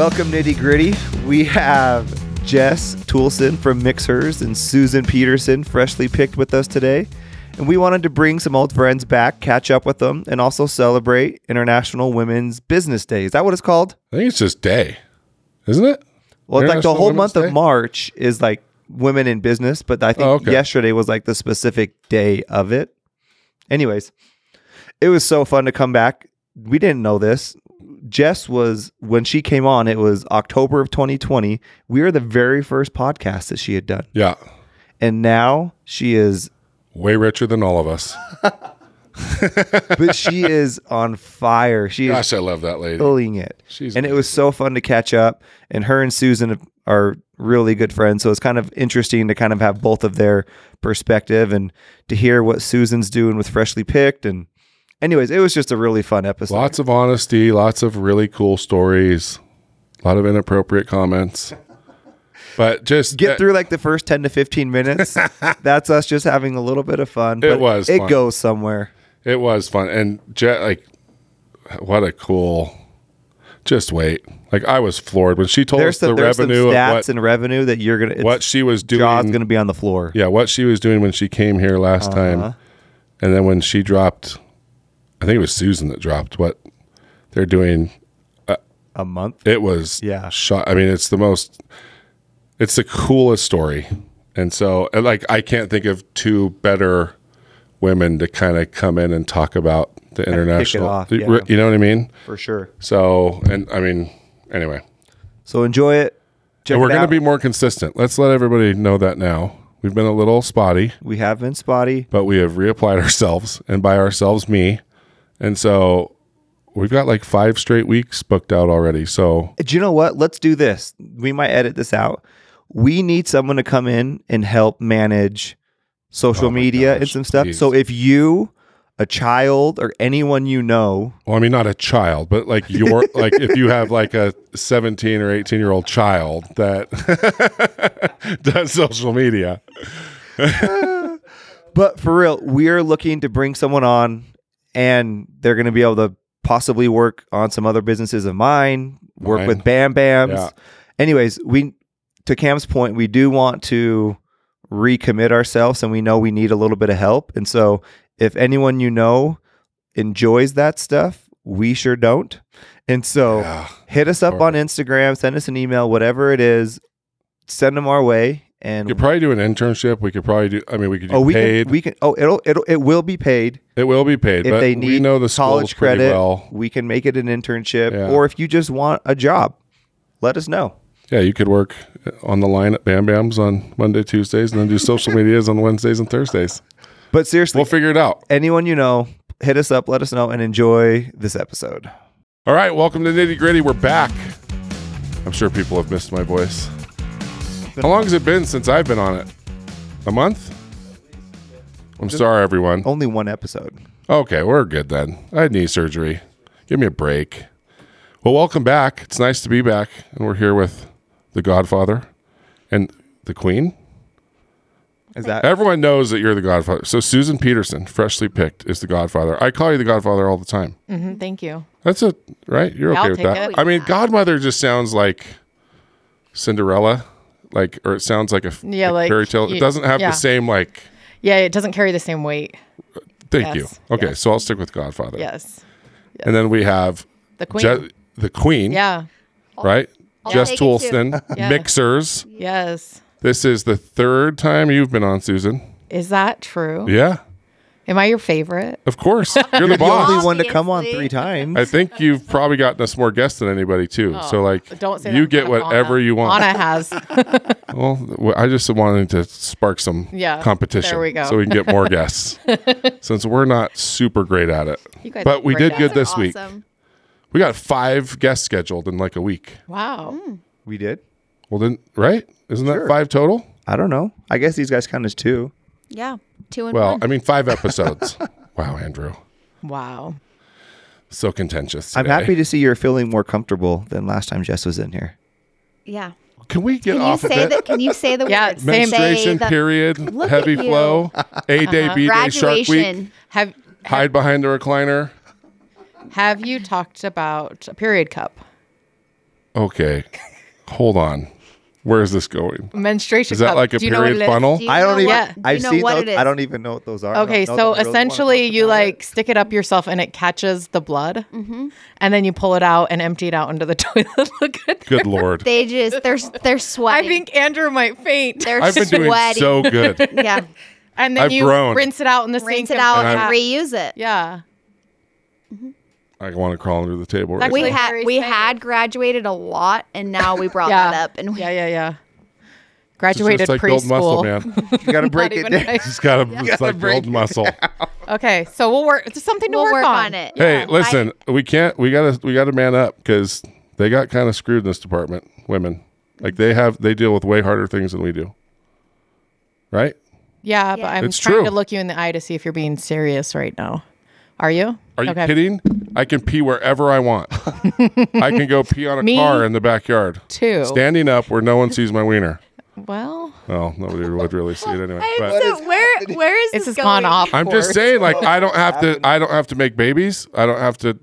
Welcome, Nitty Gritty. We have Jess Toolson from Mixhers and Susan Petersen, freshly picked with us today. And we wanted to bring some old friends back, catch up with them, and also celebrate International Women's Business Day. Is that what it's called? I think it's just day, isn't it? Well, it's like the whole Women's month Day? of March is like women in business, but I think Oh, okay. yesterday was like the specific day of it. Anyways, it was so fun to come back. We didn't know this. Jess was when she came on, it was October of 2020. We were the very first podcast that she had done. Yeah. And now she is Way richer than all of us. but she is on fire. She is Gosh, I love that lady. killing it. She's and it was so fun to catch up. And her and Susan are really good friends. So it's kind of interesting to kind of have both of their perspective and to hear what Susan's doing with Freshly Picked. And, anyways, it was just a really fun episode. Lots of honesty, lots of really cool stories, a lot of inappropriate comments. But just Get uh, through like the first 10 to 15 minutes. That's us just having a little bit of fun. It was It fun. goes somewhere. It was fun. And Jet, like, what a cool. Just wait. Like, I was floored when she told There's us some, the revenue stats of what, and revenue that you're going to, what she was doing. jaw's going to be on the floor. yeah, what she was doing when she came here last Uh-huh. time. And then when she dropped, I think it was Susan that dropped what they're doing. A month. It was Yeah. shot. I mean, it's the most, it's the coolest story. And so, and, like, I can't think of two better women to kind of come in and talk about the international. off, you yeah. you know what I mean? For sure. So, and I mean, anyway, So enjoy it. Check and we're going to be more consistent. Let's let everybody know that now. We've been a little spotty, We have been spotty. but we have reapplied ourselves, and by ourselves, me. And so, we've got like five straight weeks booked out already. So, Do you know what? Let's do this. We might edit this out. We need someone to come in and help manage social Oh media and some stuff. please. So if you, a child, or anyone you know, well, I mean, not a child, but like your, like if you have like a 17 or 18 year old child that does social media, but for real, we are looking to bring someone on and they're going to be able to possibly work on some other businesses of mine, work Mine. with Bam Bams. Yeah. Anyways, we, to Cam's point, we do want to recommit ourselves and we know we need a little bit of help. And so if anyone you know enjoys that stuff, we sure don't. And so Yeah. hit us up on Instagram, send us an email, whatever it is, send them our way. And could probably do an internship. We could probably do, I mean, we could do oh, we paid. can, we can, oh, it'll, it'll, it will be paid. it will be paid, If but they we need know the college credit, well. we can make it an internship. Yeah. Or if you just want a job, let us know. Yeah, you could work on the line at Bam Bams on Monday, Tuesdays, and then do social medias on Wednesdays and Thursdays. But seriously, We'll figure it out. anyone you know, hit us up, let us know, and enjoy this episode. All right, welcome to Nitty Gritty. We're back. I'm sure people have missed my voice. How long has it been since I've been on it? A month? I'm sorry, everyone. Only one episode. Okay, we're good then. I had knee surgery. Give me a break. Well, welcome back. It's nice to be back, and we're here with the Godfather and the Queen. Is that Everyone knows that you're the Godfather. So Susan Petersen, freshly picked, is the Godfather. I call you the Godfather all the time. Mhm, thank you. That's a right. You're Yeah, okay I'll with take that. it. I mean, Godmother just sounds like Cinderella, like, or it sounds like a f- Yeah, a like fairy tale. It doesn't have yeah. the same like. Yeah, it doesn't carry the same weight. Thank you. Okay, yes. so I'll stick with Godfather. Yes. And then we have The queen. Je- the Queen. yeah. Right. Jess take it too. Toolson, Yeah. Mixhers. Yes. This is the third time you've been on, Susan. Is that true? Yeah, Am I your favorite? of course. You're the the boss. only one to come on three times? I think you've probably gotten us more guests than anybody too. Oh, so like, Oh, Don't say you get whatever Anna. you want. Anna has. Well, I just wanted to spark some Yeah, competition. there we go. So we can get more guests. Since we're not super great at it. You guys But we did good it. this week. We got five guests scheduled in like a week. Wow. Hmm. Hmm. we did. Well, then, right? Isn't that five total? I don't know. I guess these guys count as two. Yeah. Two and Well, one. I mean, five episodes. wow, Andrew. Wow. So contentious. I'm happy to see you're feeling more comfortable than last time Jess was in here. yeah. Can we get Can you off of say it? that? Can you say the Yeah, word? same. Menstruation Say period, Look heavy flow, A uh-huh. day, B day, Shark Week, graduation. Have hide behind the recliner. Have you talked about a period cup? Okay, hold on. Where is this going? Menstruation Is that cup. like a Do you know what period it is? funnel? Do you I don't know even. Yeah. What, do you I've know seen what those. it is? I don't even know what those are. I Okay, don't know so that we really wanna essentially you like it. stick it up yourself and it catches the blood, mm-hmm. and then you pull it out and empty it out into the toilet. Look at Good lord. They just they're they're I sweating. think Andrew might faint. they're I've been doing sweating. so good. yeah, and then I've you grown. rinse it out in the rinse sink it and out And and I'm- reuse it. Yeah. Mm-hmm. I want to crawl under the table. Right We now. Had we had graduated a lot, and now we brought Yeah. that up. And we, Yeah, yeah, yeah. It's Graduated just like build muscle, preschool. man. You got to break it even down. high It's got to. It's like break build muscle. Okay, so we'll work. It's something to we'll work, work on it. Hey, Yeah. listen, we can't. We gotta. We gotta man up because they got kind of screwed in this department. Women, like they have, they deal with way harder things than we do. Right? Yeah, but I'm It's trying true. to look you in the eye to see if you're being serious right now. Are you? Are you Okay. kidding? I can pee wherever I want. I can go pee on a Me car in the backyard, Too. standing up where no one sees my wiener. well, Well, nobody would really see it anyway. I'm But so, where where is this this has going? gone off. I'm just course. saying, like, I don't have to. I don't have to make babies. I don't have to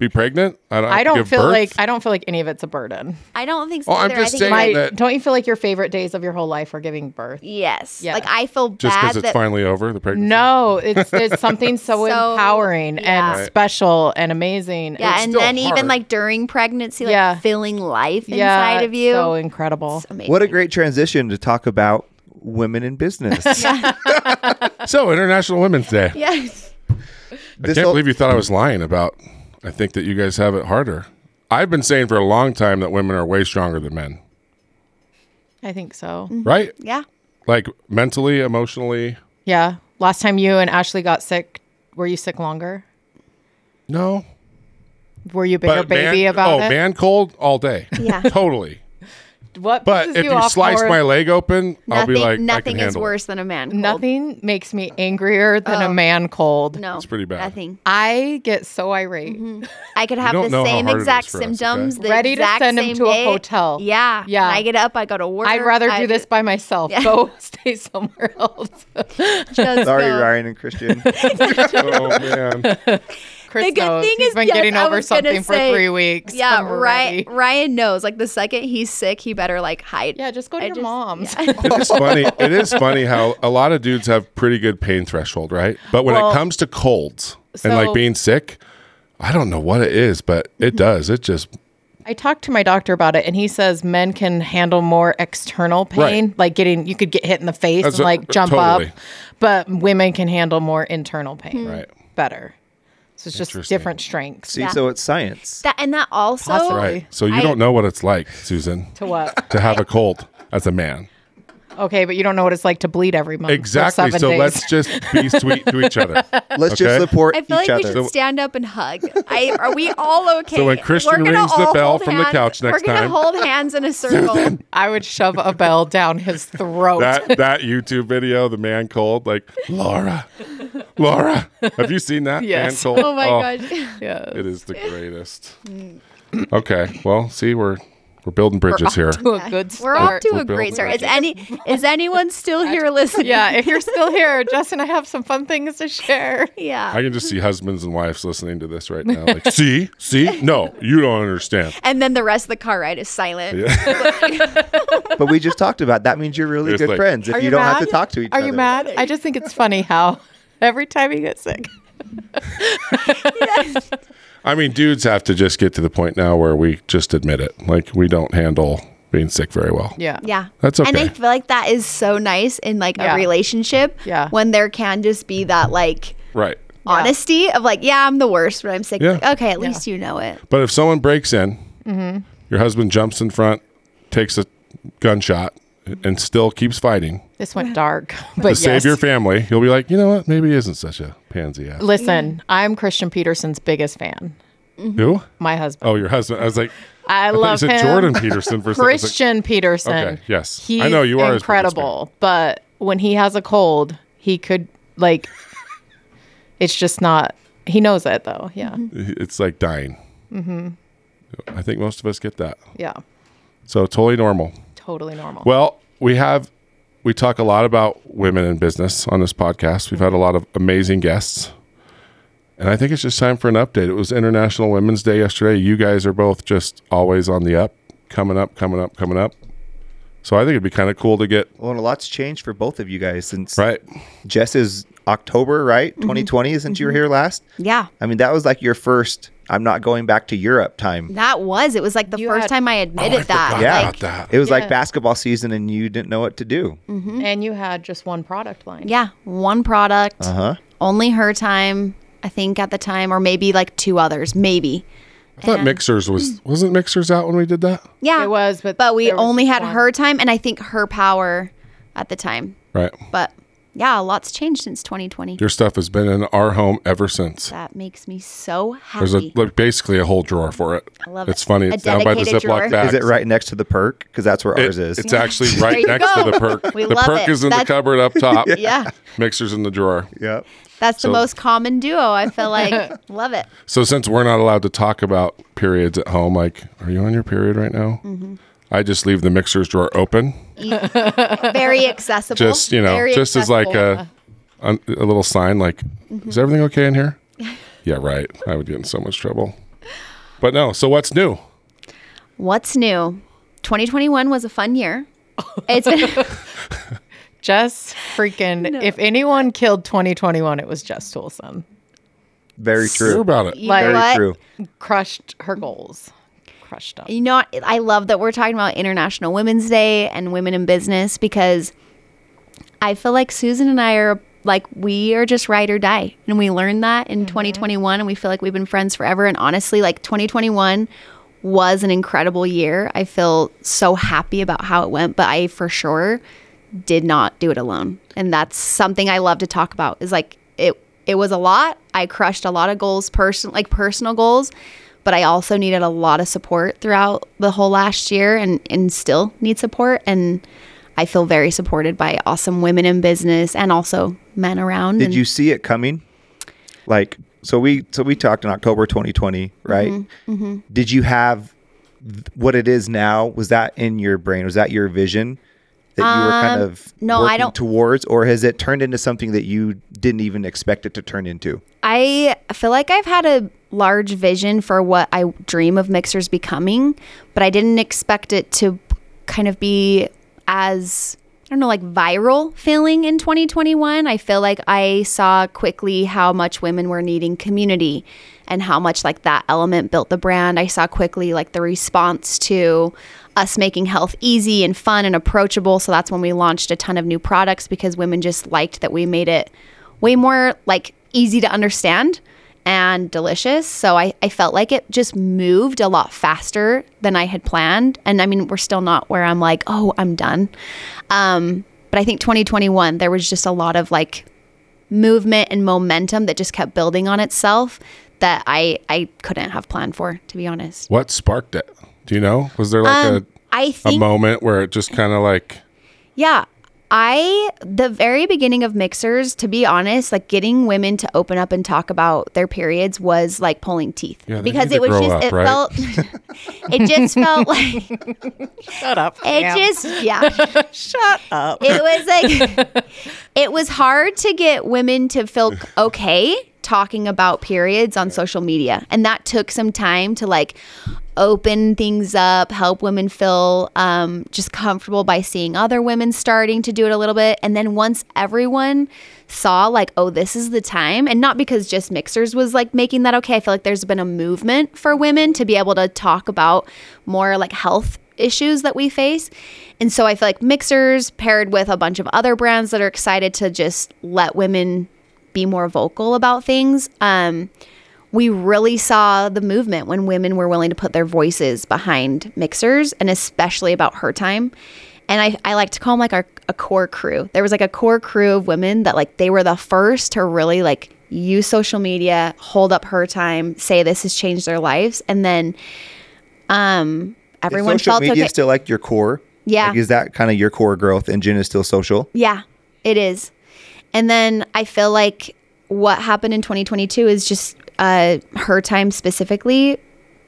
be pregnant. I don't. Have I don't feel birth. like I don't feel like any of it's a burden. I don't think so. Oh, I'm either. I just think saying it's- My, that- don't you feel like your favorite days of your whole life are giving birth? yes. Yeah. Like I feel just because it's that finally over the pregnancy. No, it's it's something so, So, empowering yeah. and Right. special and amazing. Yeah, It's and still then even like during pregnancy, like Yeah. feeling life yeah, inside of you. so incredible. What a great transition to talk about women in business. So International Women's Day. Yes. I This can't whole- believe you thought I was lying about. I think that you guys have it harder. I've been saying for a long time that women are way stronger than men. I think so. Mm-hmm. Right? Yeah. Like mentally, emotionally. Yeah. Last time you and Ashley got sick, were you sick longer? No. Were you a bigger baby man, about oh, it? man cold all day. Yeah. totally. What But if you you off slice more- my leg open, I'll Nothing be like, I nothing can is handle it. worse than a man. Cold. Nothing makes me angrier than a Oh. man cold. No. It's pretty bad. Nothing. I get so irate. Mm-hmm. I could have the same exact is for us, okay? symptoms. The Ready to exact send him same to a day. hotel. Yeah. Yeah. When I get up, I go to work. I'd rather I do this by myself. Yeah. Go stay somewhere else. Just Sorry, go. Ryan and Christian. oh man. Chris The good knows. thing He's is, been yes, getting I over was gonna something for say- three weeks. Yeah, I'm Ryan. Ryan knows. Like the second he's sick, he better like hide. Yeah, just go to I your just- mom's. yeah. It is funny. It is funny how a lot of dudes have pretty good pain threshold, right? But when Well, it comes to colds and like being sick, I don't know what it is, but Mm-hmm. it does. It just I talked to my doctor about it, and he says men can handle more external pain, Right. like getting you could get hit in the face That's and a- like jump totally. up, but women can handle more internal pain right. better. So it's just different strengths. See, Yeah. so it's science. That and that also. Possibly. Right. So you I- don't know what it's like, Susan, To what? to have a cold as a man. Okay, but you don't know what it's like to bleed every month. for Exactly. seven So days. let's just be sweet to each other. Let's Okay. just support each other. I feel each like we other. should stand up and hug. I, are we all okay? So when Christian rings the bell hold from the couch next time, we're gonna time. hold hands in a circle. I would shove a bell down his throat. That that YouTube video, the man cold, like Laura, Laura. Have you seen that Yes. man cold? oh my oh. gosh. yeah. It is the greatest. Mm. Okay. Well, see, we're we're building bridges here. To a good We're off start. to We're a great building start. Is any is anyone still here listening? yeah, if you're still here, Justin, I have some fun things to share. Yeah. I can just see husbands and wives listening to this right now. Like, see, see, no, you don't understand. and then the rest of the car ride is silent. but we just talked about that means you're really It's good like- friends if you, you don't have to talk to each Are other. Are you mad? I just think it's funny how every time you get sick. I mean, dudes have to just get to the point now where we just admit it. Like, we don't handle being sick very well. Yeah. Yeah. That's okay. And I feel like that is so nice in like Yeah. a relationship. Yeah. When there can just be that like Right. honesty of like, yeah, I'm the worst, when I'm sick. Yeah. Like, okay, at least you know it. But if someone breaks in, Mm-hmm. your husband jumps in front, takes a gunshot, and still keeps fighting This went dark. But to yes. save your family, you'll be like, you know what? Maybe he isn't such a pansy ass. Listen, I'm Christian Petersen's biggest fan. Who? My husband. Oh, your husband. I was like, I I love him. Jordan Peterson for a second. I was like, Christian Petersen. Okay, yes. He's I know you are incredible, but when he has a cold, he could like. It's just not. He knows it though. Yeah. It's like dying. Mm-hmm. I think most of us get that. Yeah. So totally normal. Totally normal. Well, we have we talk a lot about women in business on this podcast. We've had a lot of amazing guests. And I think it's just time for an update. It was International Women's Day yesterday. You guys are both just always on the up. coming up, coming up, coming up. So I think it'd be kind of cool to get Well, and a lot's changed for both of you guys since right. Jess is October, right? Mm-hmm. 2020 since you were mm-hmm. here last. Yeah. I mean, that was like your first. I'm not going back to Europe time. That was. It was like the You first had- time I oh, admitted that. Yeah. about that. It was Yeah. like basketball season, and you didn't know what to do. Mm-hmm. And you had just one product line. Yeah. One product. Uh huh. Only her time, I think, at the time, or maybe like two others. Maybe. I thought Mixhers was wasn't Mixhers out when we did that, Yeah. It was, but But we there was only just had one. her time and I think her power at the time. right? But yeah, a lot's changed since 2020. Your stuff has been in our home ever since. That makes me so happy. There's a like basically a whole drawer for it. I love it's it. It's funny. A It's down by the dedicated. Ziploc bag. Is it right next to the perk? Because that's where It- ours is. It's actually right next go. to the perk. We the love perk it. is in the cupboard up top. yeah. Mixhers in the drawer. Yep. That's So- the most common duo. I feel like love it. So since we're not allowed to talk about periods at home, like, are you on your period right now? Mm-hmm. I just leave the mixer's drawer open, Very accessible. just you know, Very just as like a, a a little sign, like, Mm-hmm. is everything okay in here? yeah, right. I would get in so much trouble. But no. So what's new? What's new? 2021 was a fun year. It's been Jess freaking. If anyone killed 2021, it was Jess Toolson. Very True true. about it. Like- Very what? true. Crushed her goals. Crushed them. You know. I love that we're talking about International Women's Day and women in business because I feel like Susan and I are like we are just ride or die, and we learned that in mm-hmm. 2021, and we feel like we've been friends forever. And honestly, like 2021 was an incredible year. I feel so happy about how it went, but I for sure did not do it alone, and that's something I love to talk about. Is like it. It was a lot. I crushed a lot of goals, person like personal goals, but I also needed a lot of support throughout the whole last year and, and still need support. And I feel very supported by awesome women in business and also men around. Did and you see it coming? Like, so we so we talked in October 2020, right? Mm-hmm, Did you have what it is now? Was that in your brain? Was that your vision that you were kind of Um, no, I don't- towards, or has it turned into something that you didn't even expect it to turn into? I feel like I've had a large vision for what I dream of Mixhers becoming, but I didn't expect it to kind of be as I don't know, like viral feeling in 2021. I feel like I saw quickly how much women were needing community and how much like that element built the brand. I saw quickly like the response to us making health easy and fun and approachable. So that's when we launched a ton of new products because women just liked that we made it way more like easy to understand and delicious. So I, I felt like it just moved a lot faster than I had planned. And I mean, we're still not where I'm like, oh, I'm done. Um, but I think 2021, there was just a lot of like movement and momentum that just kept building on itself that I, I couldn't have planned for, to be honest. What sparked it? Do you know? Was there like Um, I a a think moment where it just kind of like Yeah. I, the very beginning of Mixhers, to be honest, like getting women to open up and talk about their periods was like pulling teeth Yeah, because it to was just, up, it right? felt, it just felt like, Shut up. it just, yeah. Shut up. It was like, it was hard to get women to feel okay talking about periods on social media. And that took some time to like open things up, help women feel um, just comfortable by seeing other women starting to do it a little bit. And then once everyone saw, like, oh, this is the time, and not because just Mixhers was like making that okay, I feel like there's been a movement for women to be able to talk about more like health issues that we face. And so I feel like Mixhers paired with a bunch of other brands that are excited to just let women be more vocal about things. Um, we really saw the movement when women were willing to put their voices behind Mixhers and especially about her time. And I, I like to call them like our a core crew. There was like a core crew of women that like they were the first to really like use social media, hold up her time, say this has changed their lives. And then um everyone is social felt media okay. still like your core? Yeah. Like, is that kind of your core growth engine is still social? Yeah, it is. And then I feel like what happened in 2022 is just uh, her time specifically.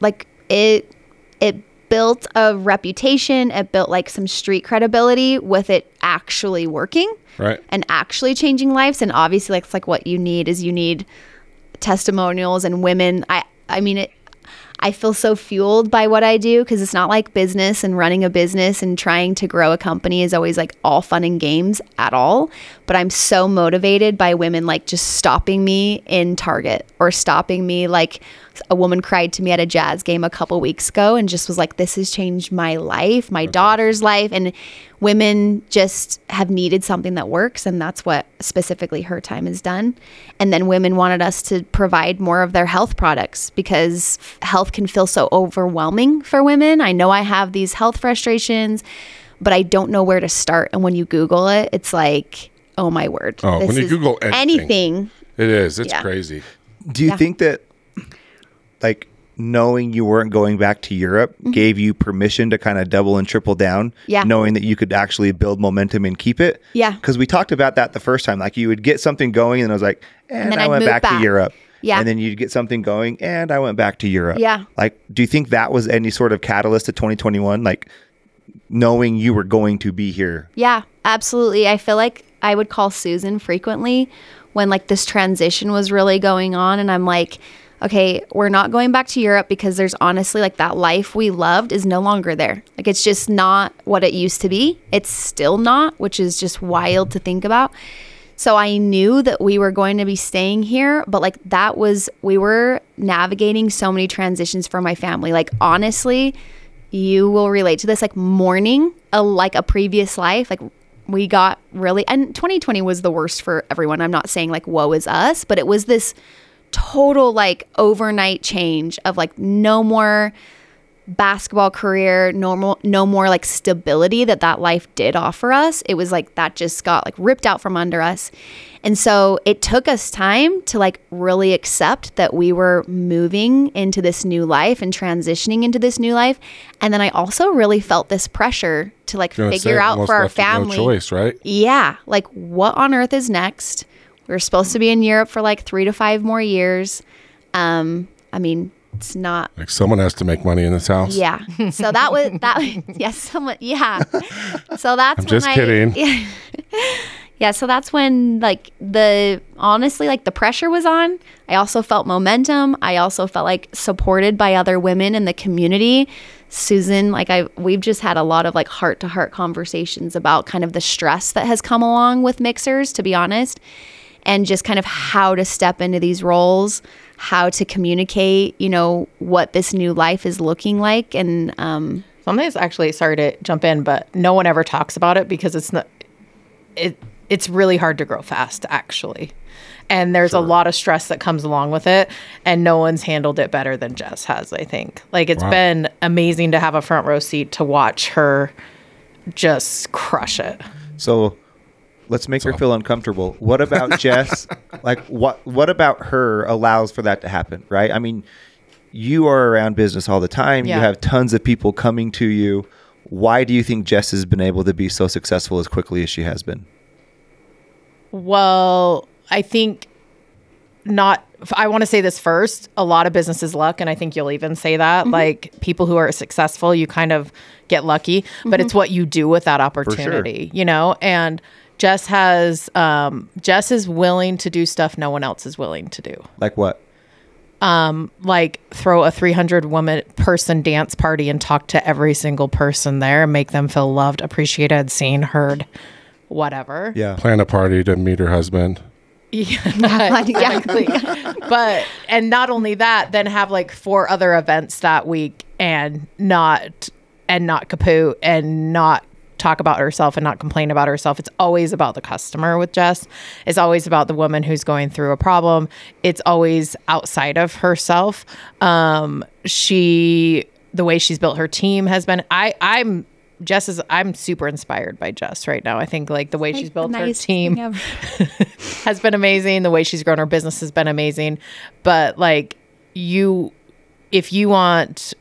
Like it, it built a reputation. It built like some street credibility with it actually working right? and actually changing lives. And obviously, like, it's like what you need is you need testimonials and women. I, I mean, it. I feel so fueled by what I do because it's not like business and running a business and trying to grow a company is always like all fun and games at all. But I'm so motivated by women like just stopping me in Target or stopping me like a woman cried to me at a jazz game a couple weeks ago and just was like, This has changed my life, my daughter's life. And women just have needed something that works. And that's what specifically her time has done. And then women wanted us to provide more of their health products because health can feel so overwhelming for women. I know I have these health frustrations, but I don't know where to start. And when you Google it, it's like, Oh my word. Oh, when you Google anything. anything It is. It's Yeah. crazy. Do you Yeah. think that, like, knowing you weren't going back to Europe gave you permission to kind of double and triple down? Mm-hmm. Yeah. Knowing that you could actually build momentum and keep it? Yeah. Because we talked about that the first time. Like, you would get something going, and I was like, and, then I I'd went move back, to. Europe. Yeah. And then you'd get something going, and I went back to Europe. Yeah. Like, do you think that was any sort of catalyst to 2021? Like, knowing you were going to be here? Yeah, absolutely. I feel like I would call Susan frequently when like this transition was really going on and I'm like, okay, we're not going back to Europe because there's honestly like that life we loved is no longer there. Like it's just not what it used to be. It's still not, which is just wild to think about. So I knew that we were going to be staying here, but like that was we were navigating so many transitions for my family. Like honestly, you will relate to this like mourning a like a previous life like we got really and 2020 was the worst for everyone. I'm not saying like woe is us but it was this total like overnight change of like no more basketball career normal no more like stability that that life did offer us. It was like that just got like ripped out from under us and so it took us time to like really accept that we were moving into this new life and transitioning into this new life and then i also really felt this pressure to like figure say, out for our family No choice, right? yeah, like what on earth is next? We were supposed to be in Europe for like three to five more years. Um, I mean, it's not. Like someone has to make money in this house. Yeah. So that was that. yes, someone. Yeah. So that's. I'm just I- kidding. Yeah. Yeah. So that's when like the honestly like the pressure was on. I also felt momentum. I also felt like supported by other women in the community. Susan, like I, we've just had a lot of like heart to heart conversations about kind of the stress that has come along with Mixhers, to be honest, and just kind of how to step into these roles, how to communicate, you know, what this new life is looking like, and um, Something that's actually sorry to jump in, but no one ever talks about it because it's not it it's really hard to grow fast actually. And there's a lot of stress that comes along with it and no one's handled it better than Jess has, I think. Like it's Wow. been amazing to have a front row seat to watch her just crush it. So let's make her feel uncomfortable. What about Jess? Like what what about her allows for that to happen, right? I mean, you are around business all the time. Yeah. You have tons of people coming to you. Why do you think Jess has been able to be so successful as quickly as she has been? Well, I think not. I want to say this first. A lot of business is luck, and I think you'll even say that. Like people who are successful, you kind of get lucky, but it's what you do with that opportunity, you know. And Jess has, um, Jess is willing to do stuff no one else is willing to do, Like what? Um, like throw a 300 woman person dance party and talk to every single person there and make them feel loved, appreciated, seen, heard, whatever. Yeah. Plan a party to meet her husband. Yeah, exactly. but and not only that, then have like four other events that week and not and not kaput and not talk about herself and not complain about herself. It's always about the customer with Jess. It's always about the woman who's going through a problem. It's always outside of herself. Um she the way she's built her team has been I I'm Jess is I'm super inspired by Jess right now. I think like the way she's built her team has been amazing. The way she's grown her business has been amazing. But like you if you want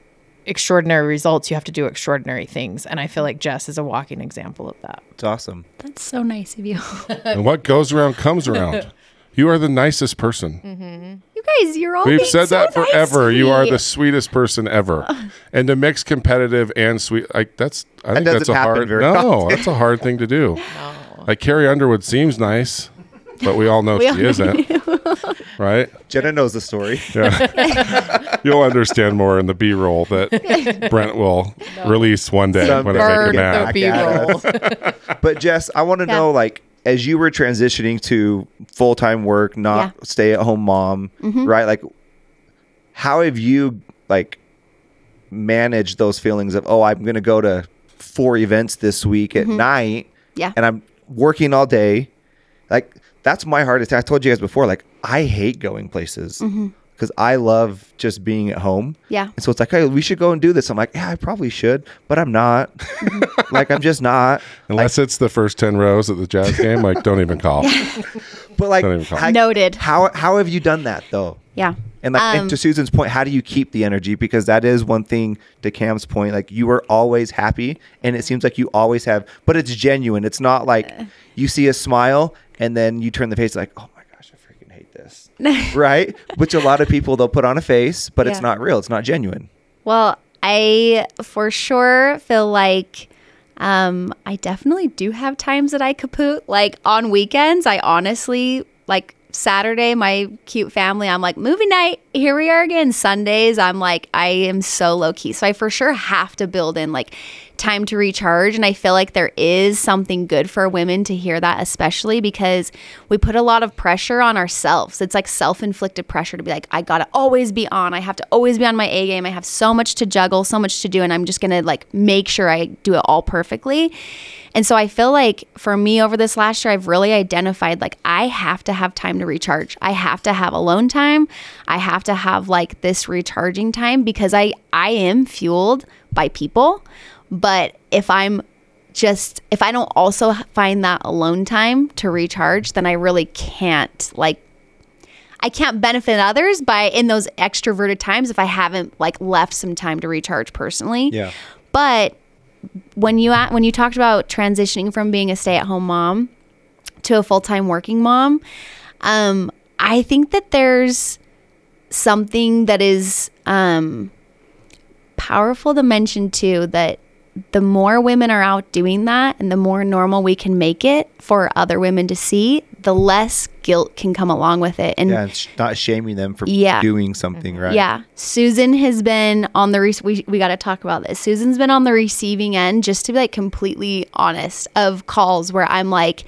extraordinary results, you have to do extraordinary things. And I feel like Jess is a walking example of that. It's awesome. That's so nice of you. and what goes around comes around. You are the nicest person. Mm-hmm. you guys, you're all We've being said so that forever. to You are the sweetest person ever. and to mix competitive and sweet, like that's I think doesn't that's a hard very no, often. that's a hard thing to do. Like Carrie Underwood seems nice, but we all know We she all isn't. right? Jenna knows the story. Yeah. You'll understand more in the B roll that Brent will release one day Someday. when I Burn take a the nap. B roll. But Jess, I want to Yeah. know, like, as you were transitioning to full time work, not Yeah. Mm-hmm. stay at home mom, right? Like, how have you like managed those feelings of, oh, I'm going to go to four events this week at night, Mm-hmm. Yeah. and I'm working all day. Like, that's my hardest. I told you guys before, like, I hate going places because I love just being at home. Yeah. And so it's like, hey, we should go and do this. I'm like, yeah, I probably should, but I'm not. Mm-hmm. like, I'm just not. Unless it's the first 10 rows at the jazz game, like, don't even call. But like, Don't even call. how, Noted. how how have you done that though? Yeah. And like, and Um, to Susan's point, how do you keep the energy? Because that is one thing. To Cam's point, like you are always happy, and it seems like you always have. But it's genuine. It's not like you see a smile and then you turn the face like, oh my gosh, I freaking hate this, right? Which a lot of people they'll put on a face, but it's not real. It's not genuine. Well, I for sure feel like um, I definitely do have times that I kaput. Like on weekends, I honestly like Saturday, my cute family, I'm like, movie night, here we are again. Sundays, I'm like, I am so low key. So I for sure have to build in like time to recharge. And I feel like there is something good for women to hear that, especially because we put a lot of pressure on ourselves. It's like self inflicted pressure to be like, I gotta always be on. I have to always be on my A game. I have so much to juggle, so much to do. And I'm just gonna like make sure I do it all perfectly. And so I feel like for me over this last year, I've really identified like I have to have time to recharge. I have to have alone time. I have to have like this recharging time because I I am fueled by people. But if I'm just if I don't also find that alone time to recharge, then I really can't like I can't benefit others by in those extroverted times if I haven't like left some time to recharge personally. Yeah. But when you a- when you talked about transitioning from being a stay-at-home mom to a full-time working mom, um, I think that there's something that is um, powerful to mention too. That the more women are out doing that, and the more normal we can make it for other women to see, the less guilt can come along with it. And Yeah, and sh- not shaming them for Yeah. doing something mm-hmm. right. yeah, Susan has been on the re- we we got to talk about this. Susan's been on the receiving end, just to be like completely honest, of calls where I'm like,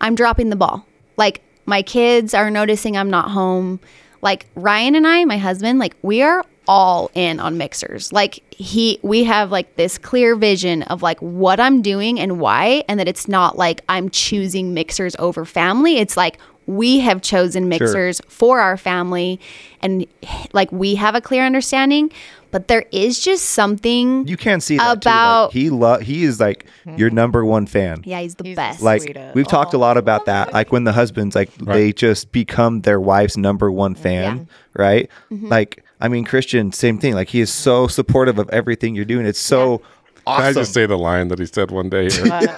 I'm dropping the ball. Like my kids are noticing I'm not home. Like Ryan and I, my husband, like we are all in on Mixhers. Like he we have like this clear vision of like what I'm doing and why and that it's not like I'm choosing Mixhers over family. It's like we have chosen Mixhers for our family and like we have a clear understanding, but there is just something You can't see that too. Like, About- he lo- he is like your number one fan. yeah, he's the He's best. like Sweetest. we've talked a lot about that like when the husbands like they just become their wife's number one fan right Mm-hmm. like i mean christian same thing like he is so supportive of everything you're doing it's so Can awesome I just say the line that he said one day here?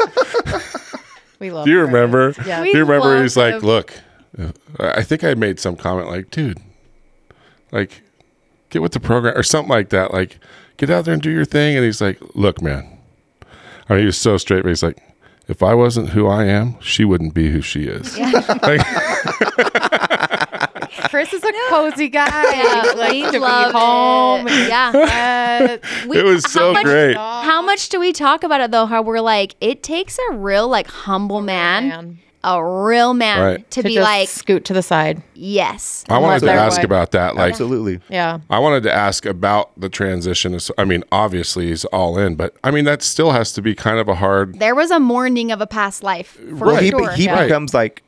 we love Do you her. remember? Yeah. Do you remember love he's like, look, uh, I think I made some comment like, dude, like, get with the program or something like that. Like, get out there and do your thing. And he's like, look, man. I mean, he was so straight, but he's like, if I wasn't who I am, she wouldn't be who she is. Like, Chris is a cozy guy. Yeah, He likes we to be love home. it. Yeah. Uh, We- it was so how much, great. How much do we talk about it though? How we're like, it takes a real like humble man, man. a real man Right. to, to be just like, scoot to the side. yes, I wanted to ask way. about that. Like, absolutely Yeah. I wanted to ask about the transition. I mean, obviously he's all in, but I mean, that still has to be kind of a hard. there was a mourning of a past life for well he, sure. he Right. becomes like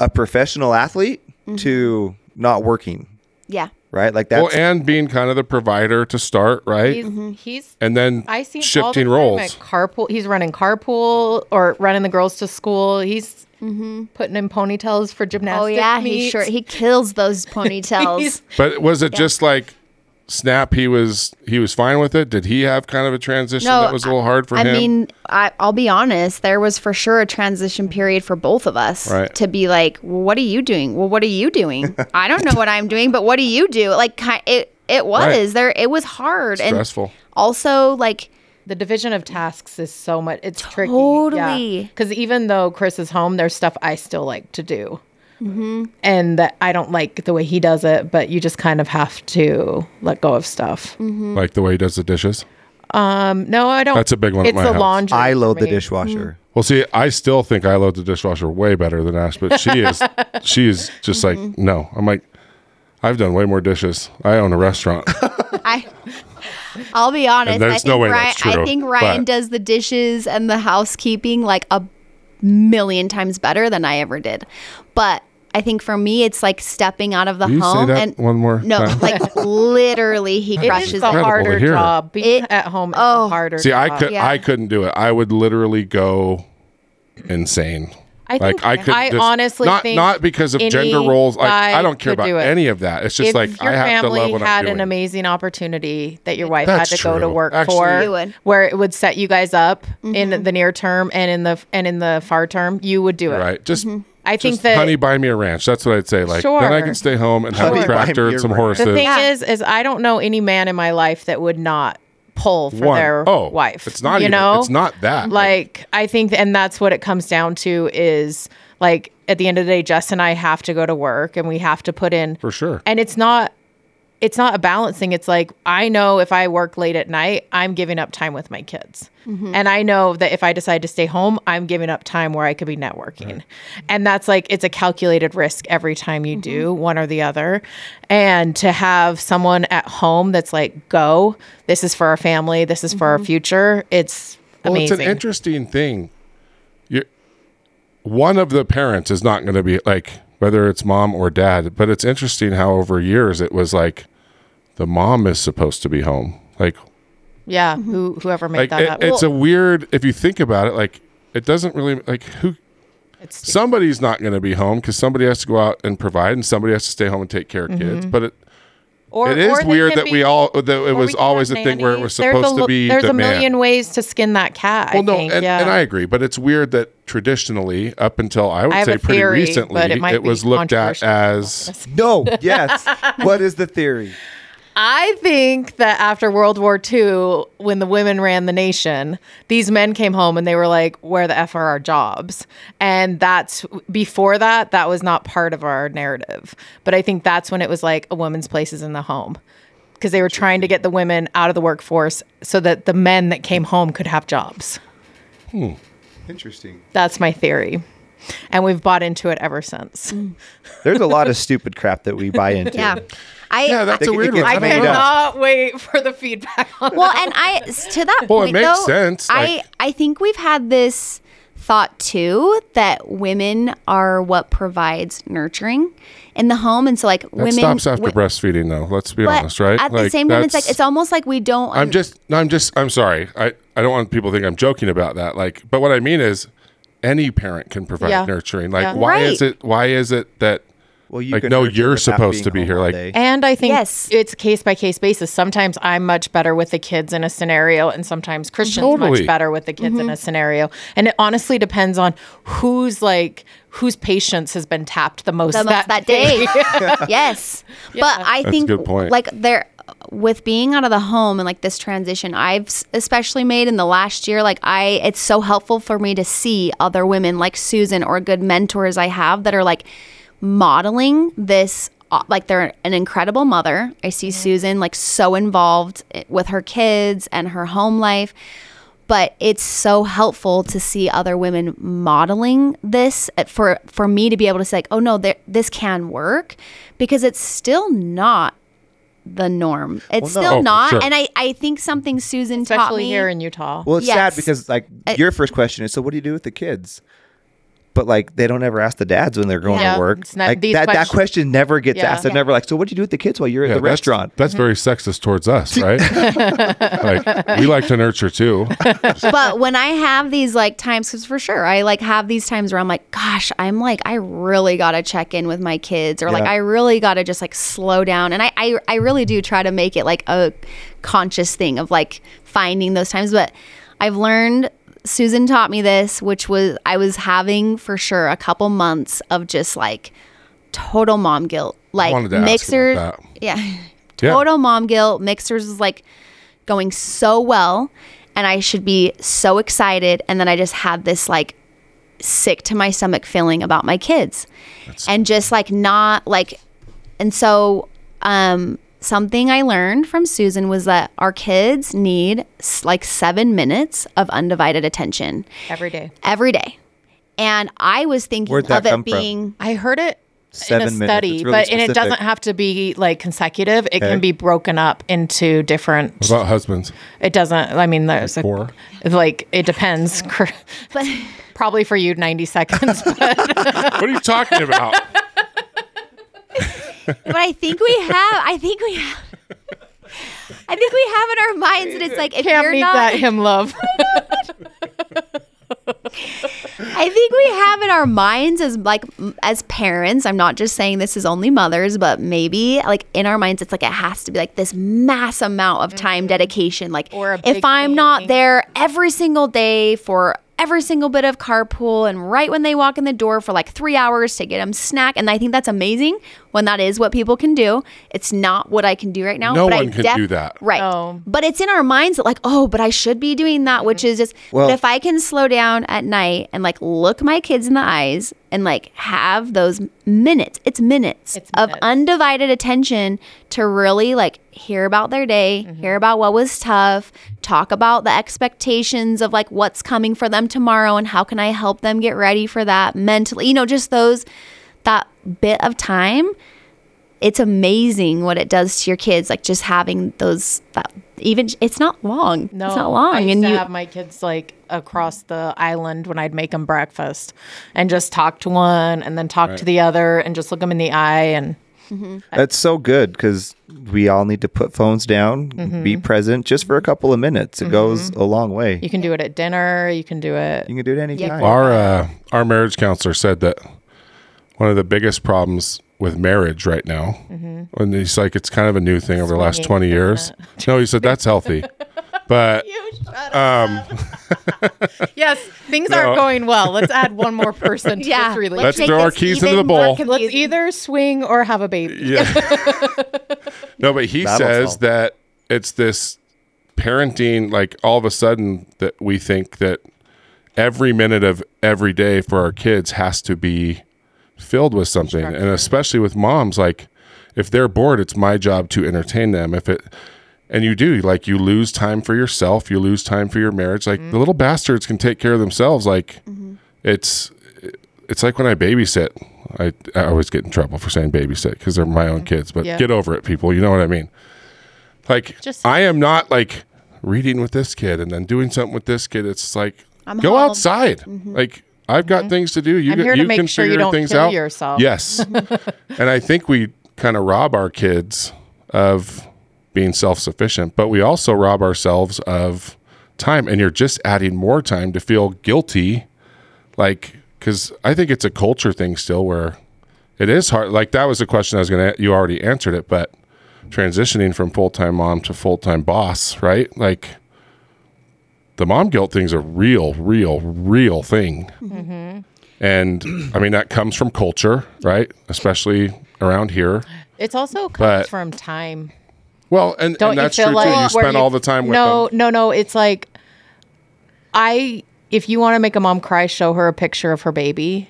a professional athlete Mm-hmm. to not working yeah, right like that. Well, that's and being kind of the provider to start, right? He's, Mm-hmm. he's and then I see shifting all the time roles. At carpool. He's running carpool or running the girls to school. He's putting in ponytails for gymnastics. oh yeah, he meets. sure he kills those ponytails. But was it just like snap? He was he was fine with it. Did he have kind of a transition No, that was a little hard for I him? I mean, I, I'll be honest. There was for sure a transition period for both of us Right. to be like, well, "What are you doing? Well, what are you doing? I don't know what I'm doing, but what do you do?" Like, it it was Right. there. It was hard Stressful. and also like the division of tasks is so much. It's tricky. Totally. Because even though Chris is home, there's stuff I still like to do. Mm-hmm. and that I don't like the way he does it, but you just kind of have to let go of stuff. Mm-hmm. Like the way he does the dishes. Um, no, I don't. That's a big one at It's my the house. laundry. I for load the me. dishwasher. Mm-hmm. Well, see, I still think I load the dishwasher way better than Ash, but she is, she is just like, no. I'm like, I've done way more dishes. I own a restaurant. I I'll be honest. And I there's think no way Ryan, that's true, I think Ryan but- does the dishes and the housekeeping like a million times better than I ever did. But I think for me, it's like stepping out of the Will you say home that and one more no, time? like literally, he It is crushes the it. Incredible to harder hear. job. Being It- at home is oh. the harder. See, I could, Yeah. I couldn't do it. I would literally go insane. I like think- I could I just- honestly not think not because of any gender roles. Like I don't care about do any of that. It's just if like your I have to family love what had I'm doing. an amazing opportunity that your wife That's had to go to work Actually- for, would. where it would set you guys up Mm-hmm. in the near term and in the and in the far term, you would do it. right? Just Mm-hmm. I think just, that honey, buy me a ranch. That's what I'd say. Like then I can stay home and have Honey, a tractor and some ranch. horses. the thing Yeah. is, is I don't know any man in my life that would not pull for One. their oh, wife. It's not you even. know, It's not that. like I think, and that's what it comes down to is like at the end of the day, Jess and I have to go to work and we have to put in for sure. and it's not it's not a balancing. It's like i know if i work late at night i'm giving up time with my kids. Mm-hmm. And i know that if i decide to stay home i'm giving up time where i could be networking. And that's like it's a calculated risk every time you do mm-hmm. one or the other. And to have someone at home that's like go this is for our family this is for our mm-hmm. future it's Well, amazing it's an interesting thing. You, one of the parents is not going to be like whether it's mom or dad, but it's interesting how over years it was like the mom is supposed to be home. Like, yeah mm-hmm. who whoever made like that it- up it's a weird. If you think about it, like it doesn't really like who. It's Somebody's not going to be home because somebody has to go out and provide, and somebody has to stay home and take care of kids. Mm-hmm. But it, or, it is or weird that be- we all that it was always a have thing where it was supposed a, to be There's the a man. million ways to skin that cat. Well, I no, think, and, yeah. and I agree, but it's weird that traditionally, up until I would I say pretty theory, recently, but it was looked at as No. Yes. what is the theory? I think that after World War II, when the women ran the nation, these men came home and they were like, "Where the f are our jobs?" And that's before that, that was not part of our narrative. But I think that's when it was like a woman's place is in the home. Because they were trying to get the women out of the workforce so that the men that came home could have jobs. Hmm. Interesting. That's my theory. And we've bought into it ever since. Mm. There's a lot of stupid crap that we buy into. Yeah. I, yeah, that's It- a weird one. I I made don't know. up. cannot wait for the feedback on well and i to that Well, it makes though, sense, i like- i think we've had this thought too that women are what provides nurturing in the home and so like That women stops after wi- breastfeeding, though. Let's be but honest, right? at the same time it's like it's almost like we don't I'm just, no, I'm just, I'm sorry. I, I don't want people to think I'm joking about that. Like, but what I mean is, any parent can provide Yeah. nurturing. Like, Yeah. why is Right. it? Why is it that? Well, you Like, can no, nurture you're without supposed being to be home here, all like- day. And I think Yes. it's case by case basis. Sometimes I'm much better with the kids in a scenario, and sometimes Christian's Totally. much better with the kids in a mm-hmm. scenario. And it honestly depends on who's like whose patience has been tapped the most, the most that day. yes. But I That's a think good point. like there with being out of the home and like this transition I've especially made in the last year like I it's so helpful for me to see other women like Susan or good mentors I have that are like modeling this uh, like they're an incredible mother. I see Susan like so involved with her kids and her home life but it's so helpful to see other women modeling this uh, for for me to be able to say like, oh no this can work because it's still not the norm it's Well, no. still Oh, not sure. and I, I think something susan taught especially me here in Utah. Well, it's Yes. sad because like uh, your first question is, so what do you do with the kids? But like they don't ever ask the dads when they're going Yeah. to work. It's not- Like, these that that question never gets Yeah. asked. They're Yeah. never like, so what do you do with the kids while you're at the that's- restaurant? That's very sexist towards us, right? like we like to nurture too. but when I have these like times, because for sure, I like have these times where I'm like, gosh, I'm like, I really got to check in with my kids, or like, I really got to just like slow down. And I, I, I really do try to make it like a conscious thing of like finding those times. But I've learned, Susan taught me this, which was I was having for sure a couple months of just like total mom guilt. Like wanted to ask Mixhers. Yeah. Yeah. Total mom guilt. Mixhers is like going so well and I should be so excited and then I just had this like sick to my stomach feeling about my kids and just like not like and so um something i learned from susan was that our kids need like seven minutes of undivided attention every day. every day and i was thinking of come it from? being I heard it Seven in a minutes. study, really but and it doesn't have to be like consecutive. It Okay. can be broken up into different. What about husbands? It doesn't. I mean, there's a, Four? like it depends. but Probably for you, ninety seconds. But What are you talking about? But I think we have. I think we have. I think we have in our minds that it's like if can't you're meet not. that him love. I think we have in our minds as like as parents. I'm not just saying this is only mothers, but maybe like in our minds, it's like it has to be like this mass amount of time dedication. Like Mm-hmm. If I'm not there every single day for every single bit of carpool and right when they walk in the door for like three hours to get them snack. And I think that's amazing when that is what people can do. It's not what I can do right now. No but I one can def- do that. Right. No. But it's in our minds that like, oh, but I should be doing that, which is just Well- but if I can slow down at night and like look my kids in the eyes and like have those minutes, it's minutes It's of undivided attention to really like hear about their day, Mm-hmm. hear about what was tough, talk about the expectations of like what's coming for them tomorrow and how can I help them get ready for that mentally, you know, just those that bit of time it's amazing what it does to your kids like just having those that even it's not long No, it's not long I used and to you have my kids like across the island when I'd make them breakfast, and just talk to one, and then talk to the other, and just look them in the eye, and That's so good because we all need to put phones down, Mm-hmm. be present just for a couple of minutes. It goes a long way. you can do it at dinner. You can do it. You can do it anytime. Our uh, our marriage counselor said that one of the biggest problems with marriage right now, and he's like, it's kind of a new thing over the last twenty isn't years. No, he said that's healthy, but um, Yes, things No. aren't going well. Let's add one more person to yeah this relationship. Let's make throw our keys into the bowl. Let's either swing or have a baby. yeah. no, but he That'll says solve. that it's this parenting, like all of a sudden that we think that every minute of every day for our kids has to be filled with something, and especially with moms, like if they're bored, it's my job to entertain them. If it and you do like you lose time for yourself, you lose time for your marriage. Like the mm-hmm. little bastards can take care of themselves. Like mm-hmm. it's it's like when I babysit. I, I always get in trouble for saying babysit because they're my own kids, but Yeah. get over it, people. You know what I mean? Like, Just- I am not like reading with this kid and then doing something with this kid. It's like, I'm go home. outside. Mm-hmm. Like, I've got mm-hmm. things to do. You, I'm here to you make can sure you figure don't things kill out. yourself. Yes. and I think we kind of rob our kids of being self sufficient, but we also rob ourselves of time. And you're just adding more time to feel guilty. Like, because I think it's a culture thing still where it is hard. Like, that was the question I was going to, you already answered it, but transitioning from full time mom to full time boss, right? Like, the mom guilt thing's a real, real, real thing. And I mean, that comes from culture, right? Especially around here. It's also comes But- from time. Well, and, Don't and that's you feel true like too. You spend all the time with no, them. no, no. It's like I. If you want to make a mom cry, show her a picture of her baby,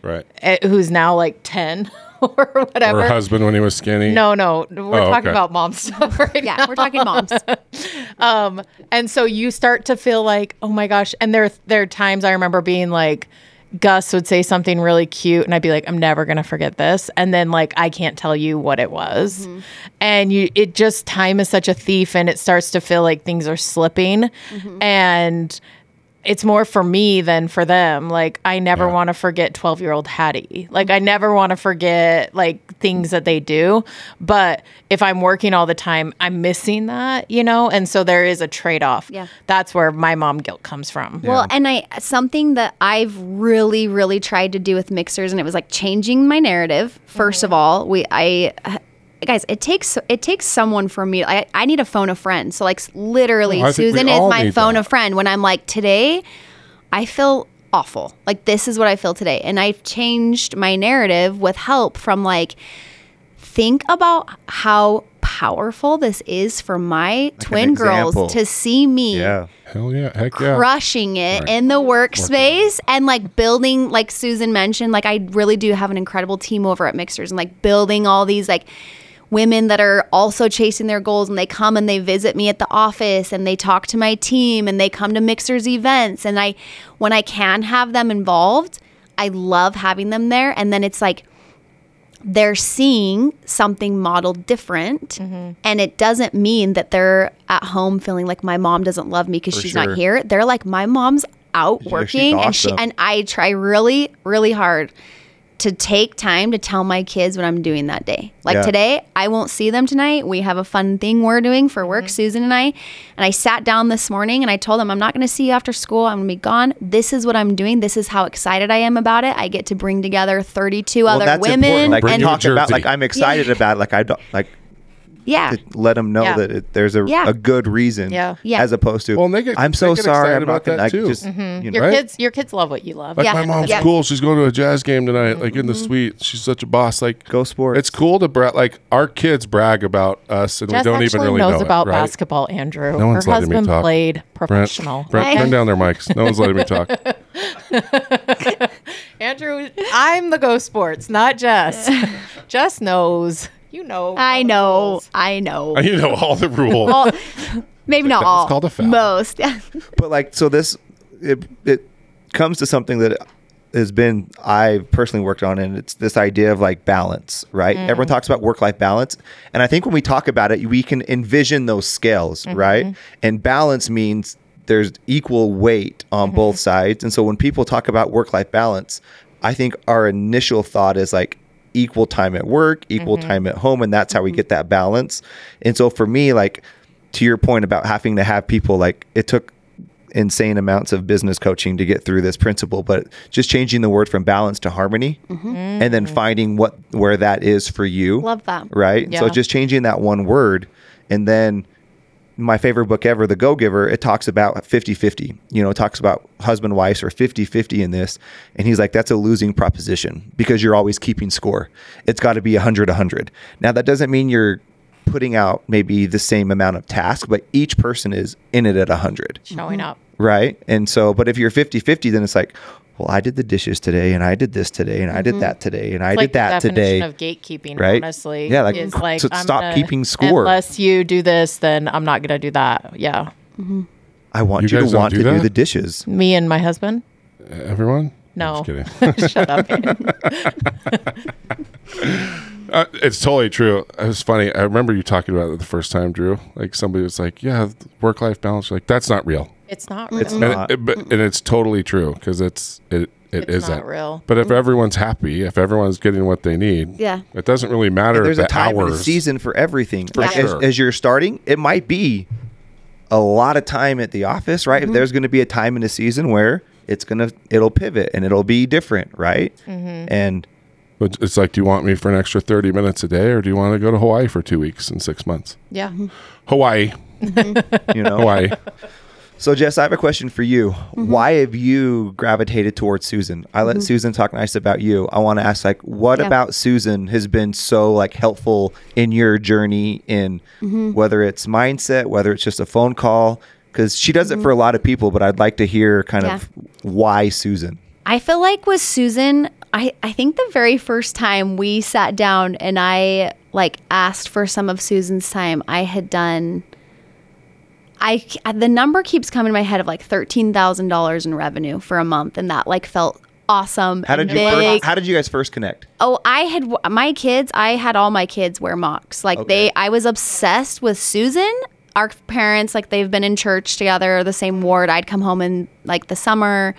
Right. eh, who's now like ten or whatever. Or her husband when he was skinny. no, no, we're Oh, talking okay. about mom stuff right yeah we're talking moms Um, and so you start to feel like, oh my gosh. And there, there are times I remember being like, Gus would say something really cute, and I'd be like, I'm never gonna forget this. And then like I can't tell you what it was. And you it just time is such a thief and it starts to feel like things are slipping. And it's more for me than for them. Like I never want to forget 12 year old Hattie. Like I never want to forget like things that they do. But if I'm working all the time, I'm missing that, you know? And so there is a trade off. Yeah. That's where my mom guilt comes from. Well, and I something that I've really, really tried to do with Mixhers, and it was like changing my narrative. 1st mm-hmm. of all, we I. Guys, it takes it takes someone for me. I, I need to phone a friend. So like literally, Oh, I think we Susan is my phone that. a friend. When I'm like today, I feel awful. Like this is what I feel today, and I've changed my narrative with help from like think about how powerful this is for my twin girls to see me Yeah. Hell yeah. Heck yeah. crushing it Right. in the workspace and like building like Susan mentioned like I really do have an incredible team over at Mixhers and like building all these like women that are also chasing their goals and they come and they visit me at the office and they talk to my team and they come to Mixhers events. And I when I can have them involved I love having them there. And then it's like they're seeing something modeled different. Mm-hmm. And it doesn't mean that they're at home feeling like my mom doesn't love me because she's sure. not here. They're like my mom's out she's working and she and i try really really hard to take time to tell my kids what i'm doing that day. Like Yeah. today i won't see them tonight. We have a fun thing we're doing for work mm-hmm. susan and i. And i sat down this morning and i told them i'm not going to see you after school. I'm going to be gone. This is what i'm doing. This is how excited i am about it. I get to bring together 32 Well, other that's women important. Like Bring we your talk about, like I'm excited about, it. like I don't like yeah to let them know Yeah. that it, there's a, Yeah. a good reason. Yeah. Yeah. As opposed to, Well, and they get- I'm so they get sorry. excited I'm not about gonna that like, too. just mm-hmm. you know. Your Right? kids, your kids love what you love. Like Yeah. my mom's Yeah. cool. She's going to a jazz game tonight, like in the mm-hmm. suite. She's such a boss. Like Go sports. It's cool to brag. Like our kids brag about us, and Jess we don't actually even really knows know about it, right? basketball. Andrew, No one's her letting me husband talk. played Brent, professional. Brent, turn down their mics. No one's letting me talk. Andrew, I'm the Go Sports, not Jess. Jess knows. You know. I know. I know. you know all the rules. Well, maybe not all. It's all. called a foul. Most. Yeah. but like so this it it comes to something that has been I've personally worked on and it's this idea of like balance, right? Mm-hmm. Everyone talks about work life balance. And I think when we talk about it, we can envision those scales, mm-hmm. right? And balance means there's equal weight on mm-hmm. both sides. And so when people talk about work life balance, I think our initial thought is like equal time at work, equal mm-hmm. time at home, and that's how we mm-hmm. get that balance. And so for me, like to your point about having to have people like it took insane amounts of business coaching to get through this principle but just changing the word from balance to harmony mm-hmm. and then mm. finding what where that is for you Love that. right? So just changing that one word and then my favorite book ever the go giver it talks about 50-50 you know it talks about husband wives or 50-50 in this. And he's like that's a losing proposition because you're always keeping score. It's got to be 100-100 now that doesn't mean you're putting out maybe the same amount of task but each person is in it at 100 Showing mm-hmm. up. right? And so but if you're 50-50 then it's like well i did the dishes today and i did this today and i did mm-hmm. that today and i It's did like that the today of gatekeeping, right? honestly. Yeah, like, is like so I'm stop gonna- keeping score. Unless you do this, then I'm not gonna do that. Yeah. Mm-hmm. i want You you, to want do to do the dishes Me and my husband. Uh, everyone? No. I'm just kidding. Shut up. Uh, it's totally true. It was funny. I remember you talking about it the first time, Drew. Like somebody was like, "Yeah, work life balance." You're like that's not real. It's not. Real. And, not. it, it- but, and it's totally true because it's it it It's isn't not real. But if everyone's happy, if everyone's getting what they need, Yeah. it doesn't really matter. there's the a time and a season for everything like sure. as, as you're starting it might be a lot of time at the office right Mm-hmm. there's going to be a time in a season where it's gonna it'll pivot and it'll be different right Mm-hmm. and it's like, do you want me for an extra thirty minutes a day, or do you want to go to Hawaii for two weeks and six months? yeah. Hawaii, you know Hawaii. So, Jess, I have a question for you. Mm-hmm. Why have you gravitated towards Susan? I let Susan talk nice about you. I want to ask, like, what Yeah. about Susan has been so like helpful in your journey in Mm-hmm. whether it's mindset, whether it's just a phone call? Because she does it for a lot of people, but I'd like to hear kind of why Susan. I feel like with Susan, I, I think the very first time we sat down and I like asked for some of Susan's time, I had done. I uh, the number keeps coming to my head of like thirteen thousand dollars in revenue for a month, and that like felt awesome. How did you first, how did you guys first connect? Oh, I had my kids. I had all my kids wear mocs. Like Okay. they, I was obsessed with Susan. Our parents, like they've been in church together, the same ward. I'd come home in like the summer,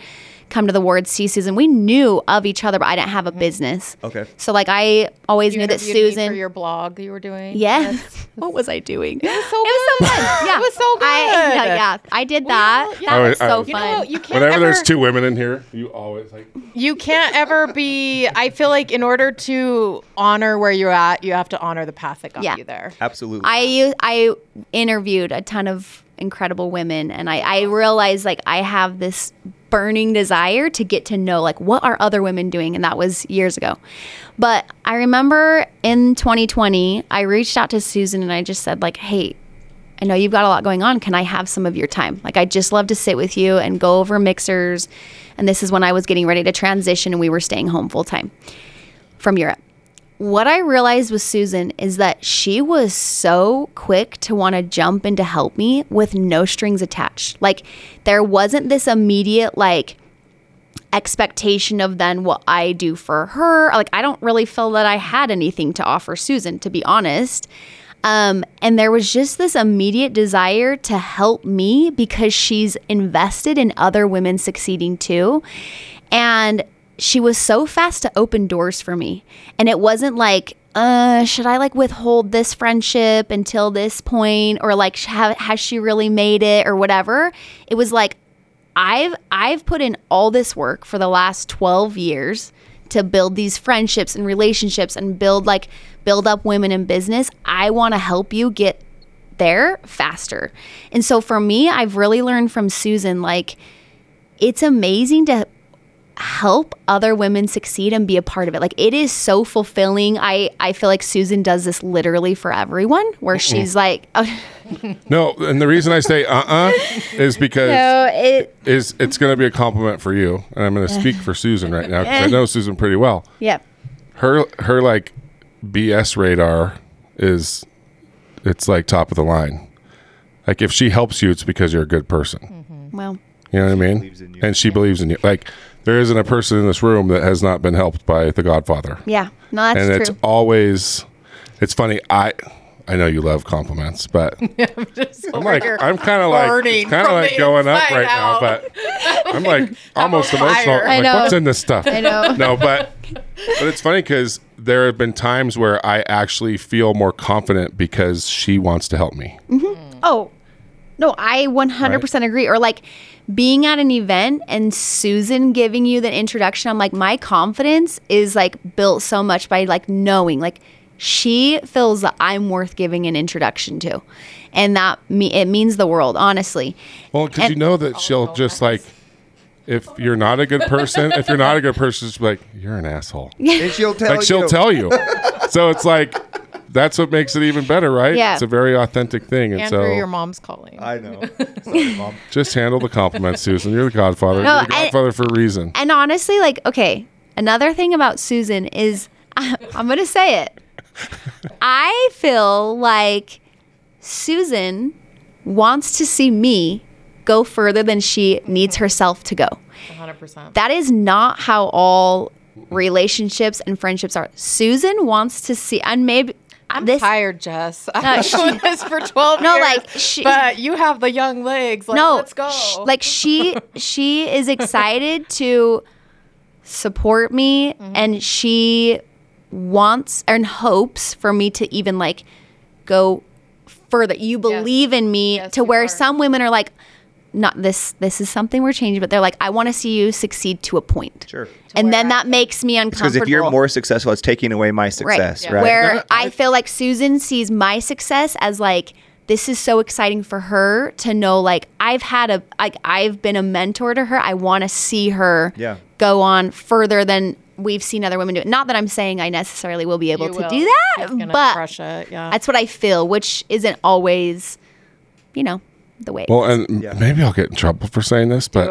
come to the ward, see Susan. We knew of each other, but I didn't have a mm-hmm. business. Okay. So like I always You knew that interviewed me Susan. for your blog you were doing. Yes. what was I doing? It was so It was so good. fun. Yeah. It was so I, good. yeah, yeah, I did Well, that. you that know- was I- so You fun. what? You can't Whenever ever, there's two women in here, you always like. you can't ever be. I feel like in order to honor where you're at, you have to honor the path that got Yeah. you there. Absolutely. I I interviewed a ton of incredible women, and I I realized like I have this burning desire to get to know like what are other women doing and that was years ago. But I remember in 2020, I reached out to Susan and I just said like, "Hey, I know you've got a lot going on. Can I have some of your time? Like, I just love to sit with you and go over Mixhers. And this is when I was getting ready to transition and we were staying home full time from Europe. What I realized with Susan is that she was so quick to want to jump in to help me with no strings attached. Like, there wasn't this immediate, like, expectation of then what I do for her. Like, I don't really feel that I had anything to offer Susan, to be honest. Um, and there was just this immediate desire to help me because she's invested in other women succeeding too. And she was so fast to open doors for me. And it wasn't like, uh, should I like withhold this friendship until this point or like ha- has she really made it or whatever? It was like I've I've put in all this work for the last 12 years to build these friendships and relationships and build like build up women in business. I want to help you get there faster. And so for me, I've really learned from Susan like it's amazing to help other women succeed and be a part of it. Like it is so fulfilling. I I feel like Susan does this literally for everyone where she's like No, and the reason I say uh uh is because no, it is it's going to be a compliment for you, and I'm going to speak for Susan right now because I know Susan pretty well. yeah. Her her like BS radar is it's like top of the line. Like if she helps you, it's because you're a good person. Well, You know what I mean? Believes in you. And she believes in you. Like there isn't a person in this room that has not been helped by the Godfather. yeah. No, that's and it's true. always it's funny. I I know you love compliments, but I'm like I'm kind of like burning kind of like going up right out. now, but I'm like almost on emotional. I'm I like, know. what's in this stuff? I know. no, but but it's funny because there have been times where I actually feel more confident because she wants to help me. Mm-hmm. Oh, no, I 100% agree. Or like being at an event and Susan giving you the introduction, I'm like, my confidence is like built so much by like knowing, like, she feels that I'm worth giving an introduction to. And that me it means the world, honestly. Well, because you know that she'll just like. If you're not a good person, if you're not a good person, she's like, you're an asshole. And she'll tell like she'll tell you. so it's like that's what makes it even better, right? Yeah. It's a very authentic thing, and Andrew, so your mom's calling. I know. Sorry, mom. just handle the compliments, Susan. You're the Godfather. No, you're the I- Godfather for a reason. And honestly, like, okay, another thing about Susan is I'm going to say it. I feel like Susan wants to see me go further than she needs herself to go. 100%. That is not how all relationships and friendships are. Susan wants to see, and maybe I'm this. tired, Jess. I've been she- doing this for 12 No, years. like, she- but you have the young legs. Like, no, let's go. sh- like she she is excited to support me Mm-hmm. and she wants and hopes for me to even like go further. You believe in me Yes, to where are. some women are like not this this is something we're changing but they're like I want to see you succeed to a point. Sure. And then I that makes me uncomfortable. Because if you're more successful, it's taking away my success, right? Where No, I feel like Susan sees my success as like this is so exciting for her to know like I've had a like I've been a mentor to her. I want to see her Yeah. go on further than we've seen other women do it. Not that I'm saying I necessarily will be able You to will. do that, but crush it. Yeah. that's what I feel, which isn't always, you know, the way. Well, and Yeah. maybe I'll get in trouble for saying this, but.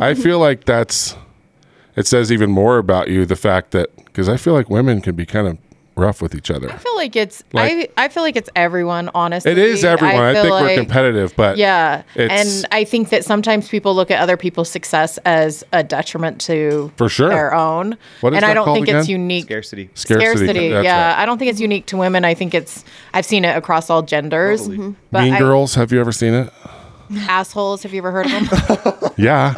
I feel like that's it says even more about you the fact that because I feel like women can be kind of rough with each other. I feel like it's Like- I I feel like it's everyone, honestly. It is everyone. I, feel think we're competitive, but Yeah. It's- and I think that sometimes people look at other people's success as a detriment to For sure. their own. What is and I don't called think again? it's unique. Scarcity. scarcity. Scarcity. yeah. right. I don't think it's unique to women. I think it's I've seen it across all genders. Totally. Mhm. But mean I- Girls. Have you ever seen it? assholes. Have you ever heard of them? Yeah,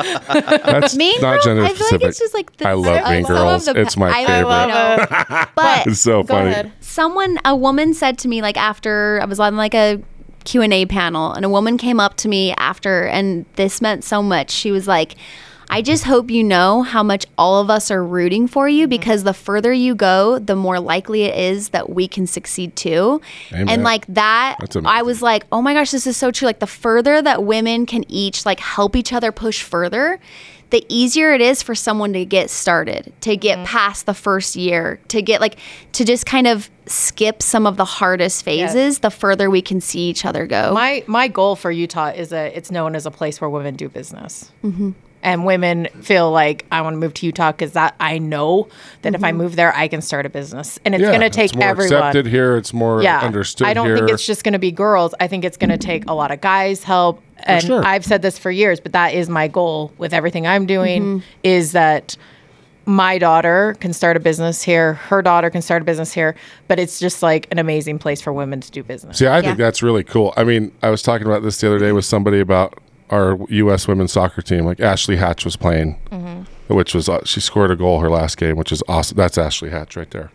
that's Mean not Girls, gender I feel specific. like it's just like the, I love Mean some of Girls. the- It's my I favorite. know. but it's so Go funny. ahead. someone a woman said to me like after i was on like a q&a panel and a woman came up to me after and this meant so much she was like I just hope you know how much all of us are rooting for you because the further you go, the more likely it is that we can succeed too. Amen. And like that, I was like, oh my gosh, this is so true. Like the further that women can each like help each other push further, the easier it is for someone to get started, to get Mm-hmm. past the first year, to get like to just kind of skip some of the hardest phases, the further we can see each other go. My my goal for Utah is that it's known as a place where women do business. And women feel like I want to move to Utah because that I know that if I move there, I can start a business, and it's Yeah, going to take it's more everyone. accepted here. It's more yeah, understood I don't here. think it's just going to be girls. I think it's going to take a lot of guys' help. And sure. I've said this for years, but that is my goal with everything I'm doing Mm-hmm. is that my daughter can start a business here, her daughter can start a business here, but it's just like an amazing place for women to do business. See, I think that's really cool. I mean, I was talking about this the other day with somebody about our U.S. women's soccer team. Like Ashley Hatch was playing, Mm-hmm. which was uh, she scored a goal her last game, which is awesome. That's Ashley Hatch right there.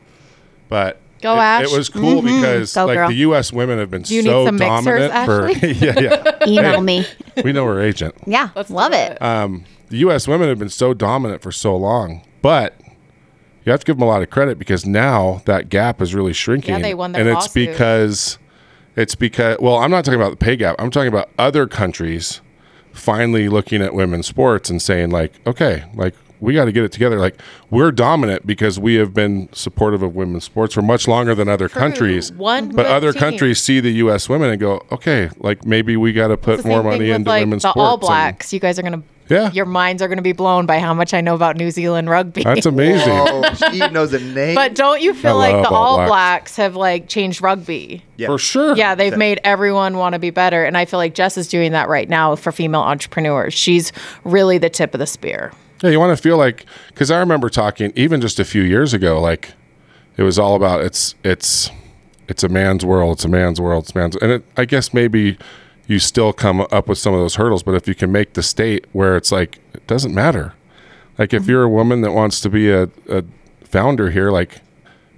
But Go, it, Ash. It was cool because Go, like girl. the U.S. women have been you need so some Mixhers, dominant for yeah yeah. Email me. we know her agent. Yeah, Let's love it. Um, the U.S. women have been so dominant for so long, but you have to give them a lot of credit because now that gap is really shrinking. Yeah, they won their and it's lawsuit. because it's because well, I'm not talking about the pay gap. I'm talking about other countries finally looking at women's sports and saying like, okay, like we got to get it together. Like we're dominant because we have been supportive of women's sports for much longer than other countries. One but other team. countries see the U.S. women and go, okay, like maybe we got to put more money into like, women's the sports. All and- Blacks. You guys are gonna. Yeah. Your minds are gonna be blown by how much I know about New Zealand rugby. That's amazing. Oh, she knows the name. But don't you feel I like the All All Blacks. Blacks. have like changed rugby? Yeah. For sure. Yeah, they've made everyone want to be better, and I feel like Jess is doing that right now for female entrepreneurs. She's really the tip of the spear. Yeah, you want to feel like because I remember talking even just a few years ago, like it was all about it's it's it's a man's world, it's a man's world, it's a man's, and it, I guess maybe you still come up with some of those hurdles, but if you can make the state where it's like it doesn't matter, like if mm-hmm. you're a woman that wants to be a, a founder here, like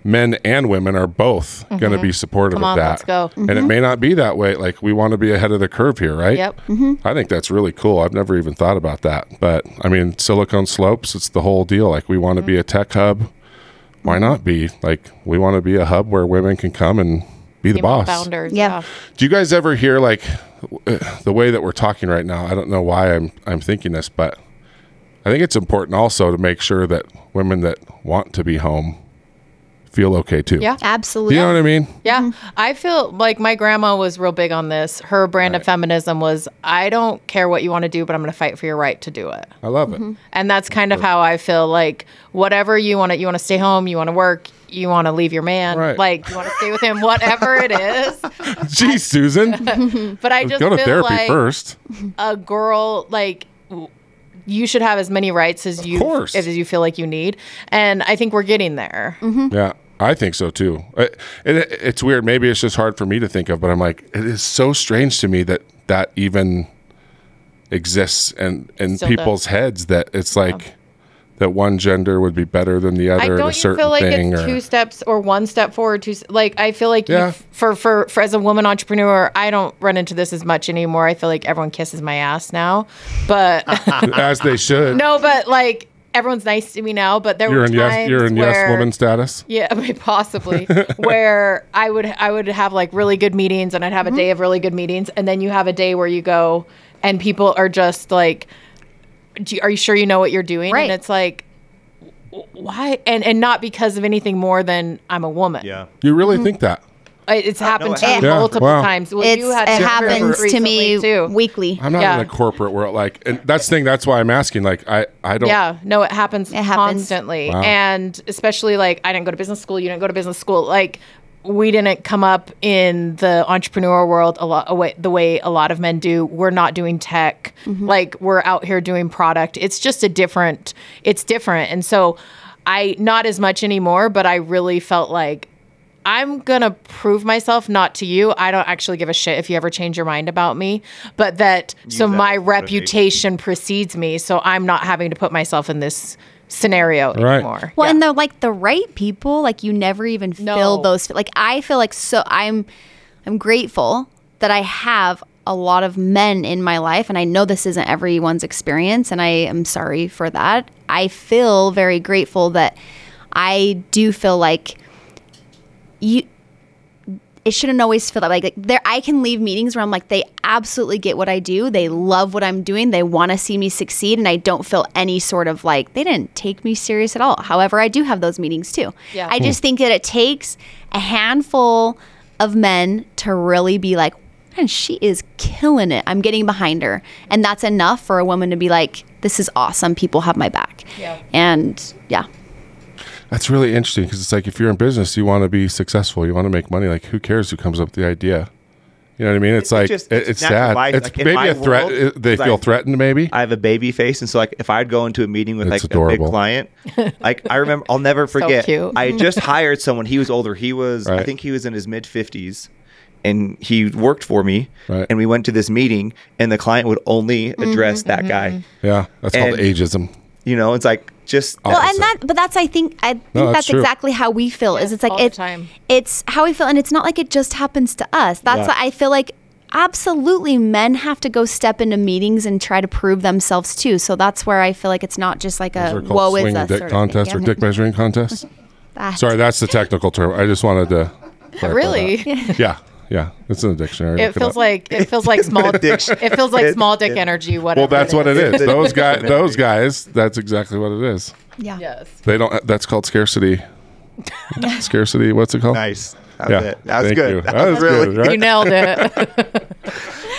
men and women are both going to be mm-hmm. supportive Mm-hmm. Come of on, that. let's go. And it mm-hmm. may not be that way. Like we want to be ahead of the curve here, right? Yep. I think that's really cool. I've never even thought about that. But I mean, Silicon Slopes, it's the whole deal. Like, we want to be a tech hub. Why not be? Like, we want to be a hub where women can come and be the boss. founders. Yeah. Do you guys ever hear like uh, the way that we're talking right now? I don't know why I'm I'm thinking this, but I think it's important also to make sure that women that want to be home feel okay too. Yeah. Absolutely. you know what I mean? Yeah. I feel like my grandma was real big on this. Her brand of feminism was I don't care what you want to do, but I'm going to fight for your right to do it. I love Mm-hmm. it. And that's kind of how I feel like whatever you want to you want to stay home, you want to work, you want to leave your man, Right. like you want to stay with him, whatever it is. Geez, Susan, But I just go to feel therapy like first. a girl like you should have as many rights as you course. as you feel like you need. And I think we're getting there. Mm-hmm. Yeah, I think so too. It, it, it's weird. Maybe it's just hard for me to think of, but I'm like, it is so strange to me that that even exists and in Still people's heads that it's like that one gender would be better than the other in don't a you certain feel like thing. it's or, two steps or one step forward. Two s- like I feel like you- Yeah. for, for for as a woman entrepreneur, I don't run into this as much anymore. I feel like everyone kisses my ass now, but as they should. no, but like everyone's nice to me now. But there you're were in times yes, you're in where, yes woman status. Yeah, I mean, possibly. where I would I would have like really good meetings, and I'd have a mm-hmm. day of really good meetings, and then you have a day where you go, and people are just like, Do you, "Are you sure you know what you're doing?" Right. And it's like, why? And and not because of anything more than I'm a woman. yeah. You really think that? It's happened no, to it me Yeah, multiple wow. times. Well, It's, you had it happens to me too. weekly. I'm not Yeah. in the corporate world. Like, and that's the thing. That's why I'm asking. Like, I I don't. Yeah, no, it happens, It happens. constantly. Wow. And especially like I didn't go to business school, you didn't go to business school. Like we didn't come up in the entrepreneur world a lot away, the way a lot of men do. We're not doing tech. Mm-hmm. Like we're out here doing product. It's just a different it's different. And so I not as much anymore, but I really felt like I'm gonna prove myself not to you. I don't actually give a shit if you ever change your mind about me, but that so that my reputation precedes me, so I'm not having to put myself in this scenario Right. anymore. Well, Yeah. and the like the right people, like you never even No. feel those. Like I feel like so I'm, I'm grateful that I have a lot of men in my life, and I know this isn't everyone's experience, and I am sorry for that. I feel very grateful that I do feel like you it shouldn't always feel that like, like there I can leave meetings where I'm like they absolutely get what I do. They love what I'm doing. They want to see me succeed and I don't feel any sort of like they didn't take me serious at all. However, I do have those meetings too. Yeah. I just hmm. think that it takes a handful of men to really be like man, she is killing it. I'm getting behind her. And that's enough for a woman to be like this is awesome. People have my back. Yeah. And yeah. That's really interesting because it's like if you're in business, you want to be successful, you want to make money. Like, who cares who comes up with the idea? You know what I mean? It's like just- it's it's, sad. life. It's Like, maybe a threat. world, it- they feel like- threatened, maybe. I have a baby face, and so like if I'd go into a meeting with It's like a big client, like I remember, I'll never forget. cute. I just hired someone. He was older. He was, I think he was in his mid fifties, and he worked for me. Right. And we went to this meeting, and the client would only address mm-hmm, that guy. Mm-hmm. yeah, that's called ageism. You know, it's like just Well, and that, but that's I think I think No, that's that's, exactly how we feel. is it's like all it, time. it's how we feel, and it's not like it just happens to us. That's Yeah. why I feel like absolutely men have to go step into meetings and try to prove themselves too. So that's where I feel like it's not just like Those a are called woe is us dick sort of contest thing. or dick measuring contest. That- Sorry, that's the technical term. I just wanted to. Really? that. Yeah, yeah, it's in the dictionary. It Look feels up. like it feels like small. addiction. It feels like small dick energy. Whatever. Well, that's what it is. Those guys, those guys. That's exactly what it is. yeah. Yes. They don't. That's called scarcity. scarcity. What's it called? nice. That was Yeah. it. That was Thank good. you. That, That was was really good, right? You nailed it.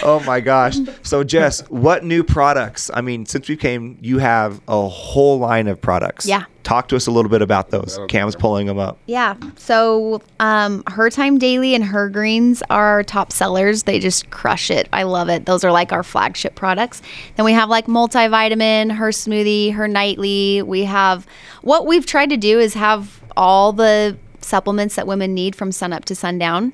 Oh my gosh. So Jess, what new products? I mean, since we came, you have a whole line of products. Yeah. Talk to us a little bit about those. Cam's pulling them up. Yeah. So, um, Her Time Daily and Her Greens are our top sellers. They just crush it. I love it. Those are like our flagship products. Then we have like multivitamin, Her Smoothie, Her Nightly. We have what we've tried to do is have all the supplements that women need from sun up to sundown.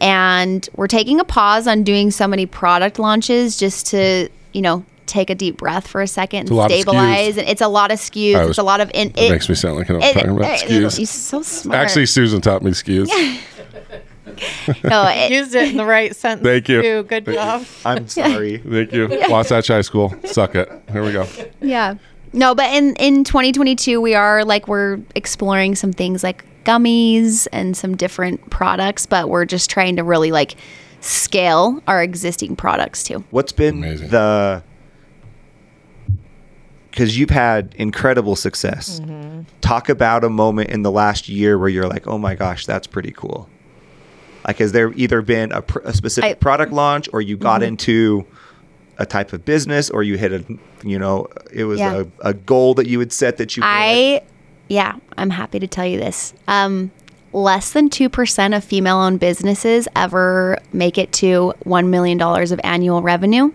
And we're taking a pause on doing so many product launches just to, you know, take a deep breath for a second a lot and of stabilize. And it's a lot of SKUs. I it's a lot of in, It makes me sound like I know what I'm it- talking about. it- Excuse. You're so smart. Actually, Susan taught me excuse. no, it, Used it in the right sentence. Thank you. too. Good Thank you. job. I'm sorry. Thank you. Wasatch High School. Suck it. Here we go. yeah. No, but in in 2022 we are like we're exploring some things like gummies and some different products, but we're just trying to really like scale our existing products too. What's been Amazing. the because you've had incredible success. Mm-hmm. Talk about a moment in the last year where you're like, oh my gosh, that's pretty cool. Like, has there either been a, pr- a specific I- product launch, or you got mm-hmm. into a type of business, or you hit a, you know, it was Yeah. a, a goal that you had set that you. hit? I yeah, I'm happy to tell you this. Um less than 2% of female-owned businesses ever make it to 1 million dollars of annual revenue.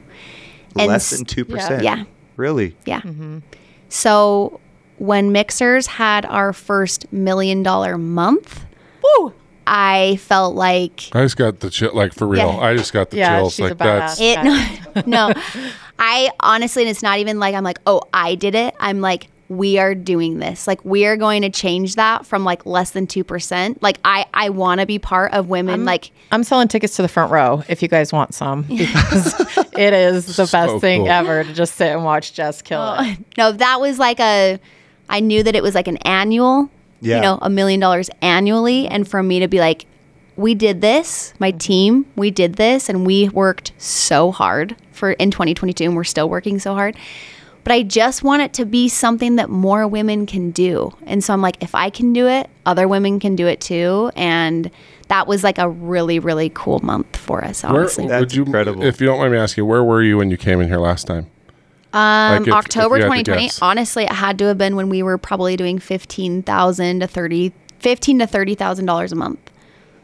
and less than two percent. Yeah. really. Yeah. mm-hmm. So when Mixhers had our first million dollar month, Woo. I felt like I just got the chill. Like for real. Yeah. I just got the Yeah, chills. she's like that's. it. No, no, I honestly, and it's not even like I'm like, oh, I did it. I'm like, we are doing this. Like we are going to change that from like less than two percent. Like I, I want to be part of women. I'm, like I'm selling tickets to the front row if you guys want some because it is the best So thing cool. ever to just sit and watch Jess kill oh, it. no, that was like a. I knew that it was like an annual. Yeah. You know, a million dollars annually, and for me to be like, we did this, my team, we did this, and we worked so hard for in 2022, and we're still working so hard. But I just want it to be something that more women can do. And so I'm like, if I can do it, other women can do it too. And that was like a really, really cool month for us, Where honestly. That's would you, incredible. If you don't mind me asking, where were you when you came in here last time? Um, Like if- October if you had to 2020. Honestly, it had to have been when we were probably doing fifteen thousand to thirty, fifteen to thirty thousand dollars a month.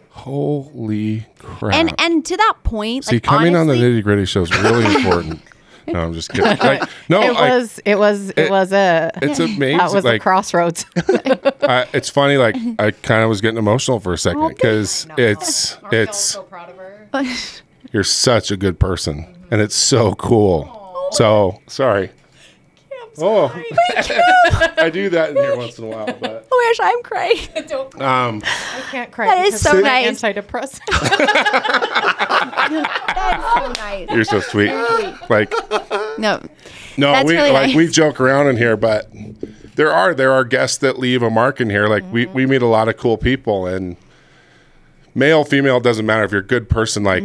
Holy crap! And and to that point, See, like coming on the honestly- nitty gritty show is really important. No, I'm just kidding. Like, no, It like, was, it was, it, it- was a. it's amazing. That was a like, crossroads. I, it's funny. Like, I kind of was getting emotional for a second because it's it's proud of her. you're such a good person, and it's so cool. So sorry. Oh, I do that in here once in a while, but Oh my gosh, I'm crying. um, I can't cry. That is so of my nice. Antidepressant. That's so nice. You're so sweet. Like No. no, That's we really like nice. we joke around in here, but there are there are guests that leave a mark in here. Like we we meet a lot of cool people, and male female doesn't matter if you're a good person. Like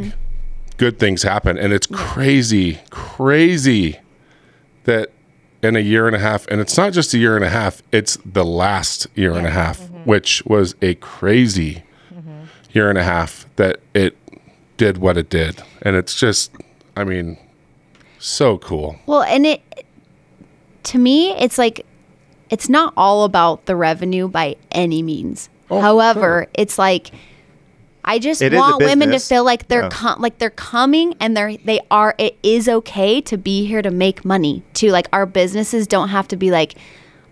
good things happen, and it's crazy, crazy that in a year and a half, and it's not just a year and a half, it's the last year and a half, mm-hmm. which was a crazy mm-hmm. year and a half that it did what it did. And it's just, I mean, so cool. Well, and it to me, it's like it's not all about the revenue by any means. Oh, However, it's like I just It want women to feel like they're Yeah. com- like they're coming and they're they are it is okay to be here to make money. too. like our businesses don't have to be like,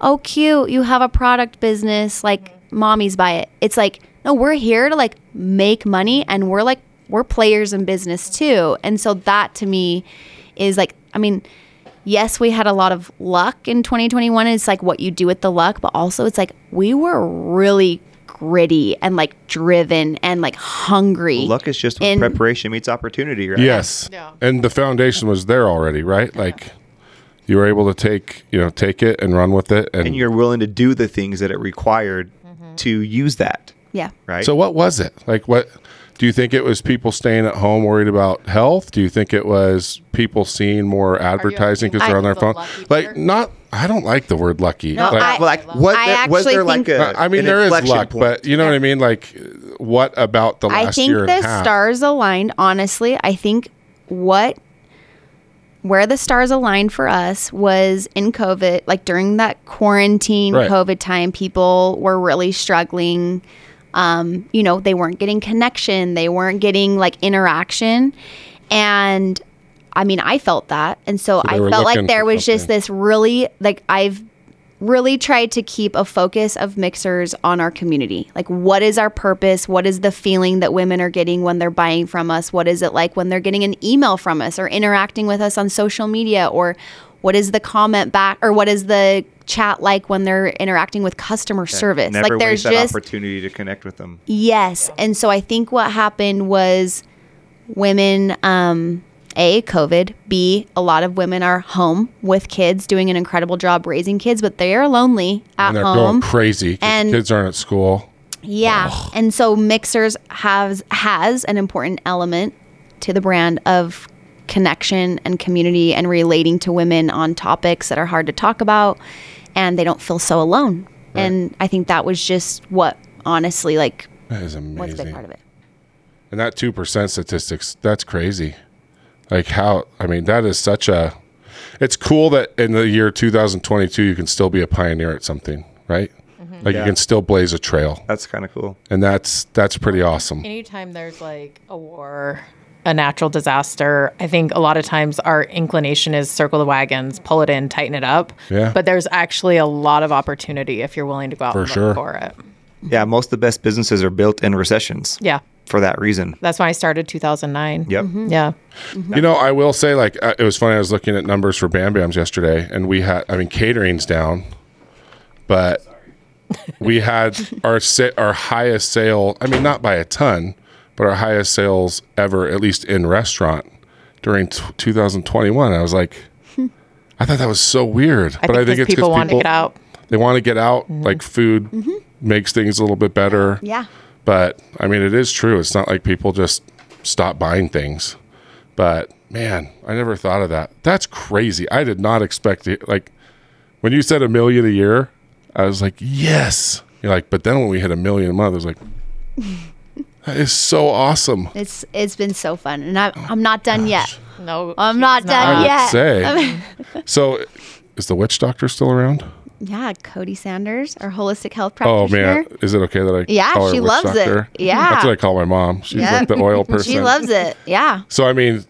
"Oh, cute, you have a product business, like mommies buy it." It's like, "No, we're here to like make money and we're like we're players in business too." And so that to me is like I mean, yes, we had a lot of luck in 2021. It's like what you do with the luck, but also it's like we were really gritty and like driven and like hungry. Luck is just when In- preparation meets opportunity, right? Yes. Yeah. And the foundation was there already, right? Like you were able to take, you know, take it and run with it. And, And you're willing to do the things that it required to use that, Yeah. right? so what was it? Like what do you think it was people staying at home worried about health? Do you think it was people seeing more advertising because they're on their the phone? Like not I don't like the word lucky. No, Like, I- Well, like, was I there, was actually there like think- a? I mean, there is luck, point? but you know what I mean. Like, what about the last year? I think year and the a half? stars aligned. Honestly, I think what where the stars aligned for us was in COVID, like during that quarantine Right. COVID time, people were really struggling. Um, you know, they weren't getting connection, they weren't getting like interaction. And I mean, I felt that. And so, So I felt like there for was just this really, like, I've really tried to keep a focus of Mixhers on our community. Like, what is our purpose? What is the feeling that women are getting when they're buying from us? What is it like when they're getting an email from us or interacting with us on social media? Or what is the comment back or what is the chat like when they're interacting with customer service? Never like, there's waste that just opportunity to connect with them. Yes. And so I think what happened was women, um, A, COVID, B, a lot of women are home with kids doing an incredible job raising kids, but they are lonely at and they're home. going crazy. And- kids aren't at school. Yeah. And so Mixhers has has an important element to the brand of connection and community and relating to women on topics that are hard to talk about and they don't feel so alone. And I think that was just what honestly like That is was a big part of it. And that two percent statistics, that's crazy. Like how? I mean, that is such a. It's cool that in the year 2022 you can still be a pioneer at something, right? Mm-hmm. Like Yeah. you can still blaze a trail, That's kind of cool. and that's that's pretty awesome. Anytime there's like a war, a natural disaster, I think a lot of times our inclination is circle the wagons, pull it in, tighten it up. Yeah. But there's actually a lot of opportunity if you're willing to go out For and sure. look for it. Yeah, most of the best businesses are built in recessions Yeah. For that reason. That's why I started 2009. Yep. Mm-hmm. Yeah. Mm-hmm. You know, I will say, like, uh, it was funny. I was looking at numbers for Bam Bams yesterday, and we had, I mean, catering's down, but we had our sa- our highest sale. I mean, not by a ton, but our highest sales ever, at least in restaurant, during t- 2021. I was like, I thought that was so weird, I but think I think it's because people want to get out. They want to get out. Mm-hmm. Like food makes things a little bit better. Yeah. But I mean, it is true. It's not like people just stop buying things. But man, I never thought of that. That's crazy. I did not expect it. Like when you said a million a year, I was like, yes. You're like, but then when we hit a million a month, I was like, that is so awesome. It's it's been so fun, and I, I'm not done oh, yet. No. I'm she's not done I would yet. say. so, is the witch doctor still around? Yeah, Cody Sanders, our holistic health practitioner. Oh man, is it okay that I? Yeah, call her she loves it. Yeah. that's what I call my mom. She's Yeah. like the oil person. She loves it. Yeah. So I mean,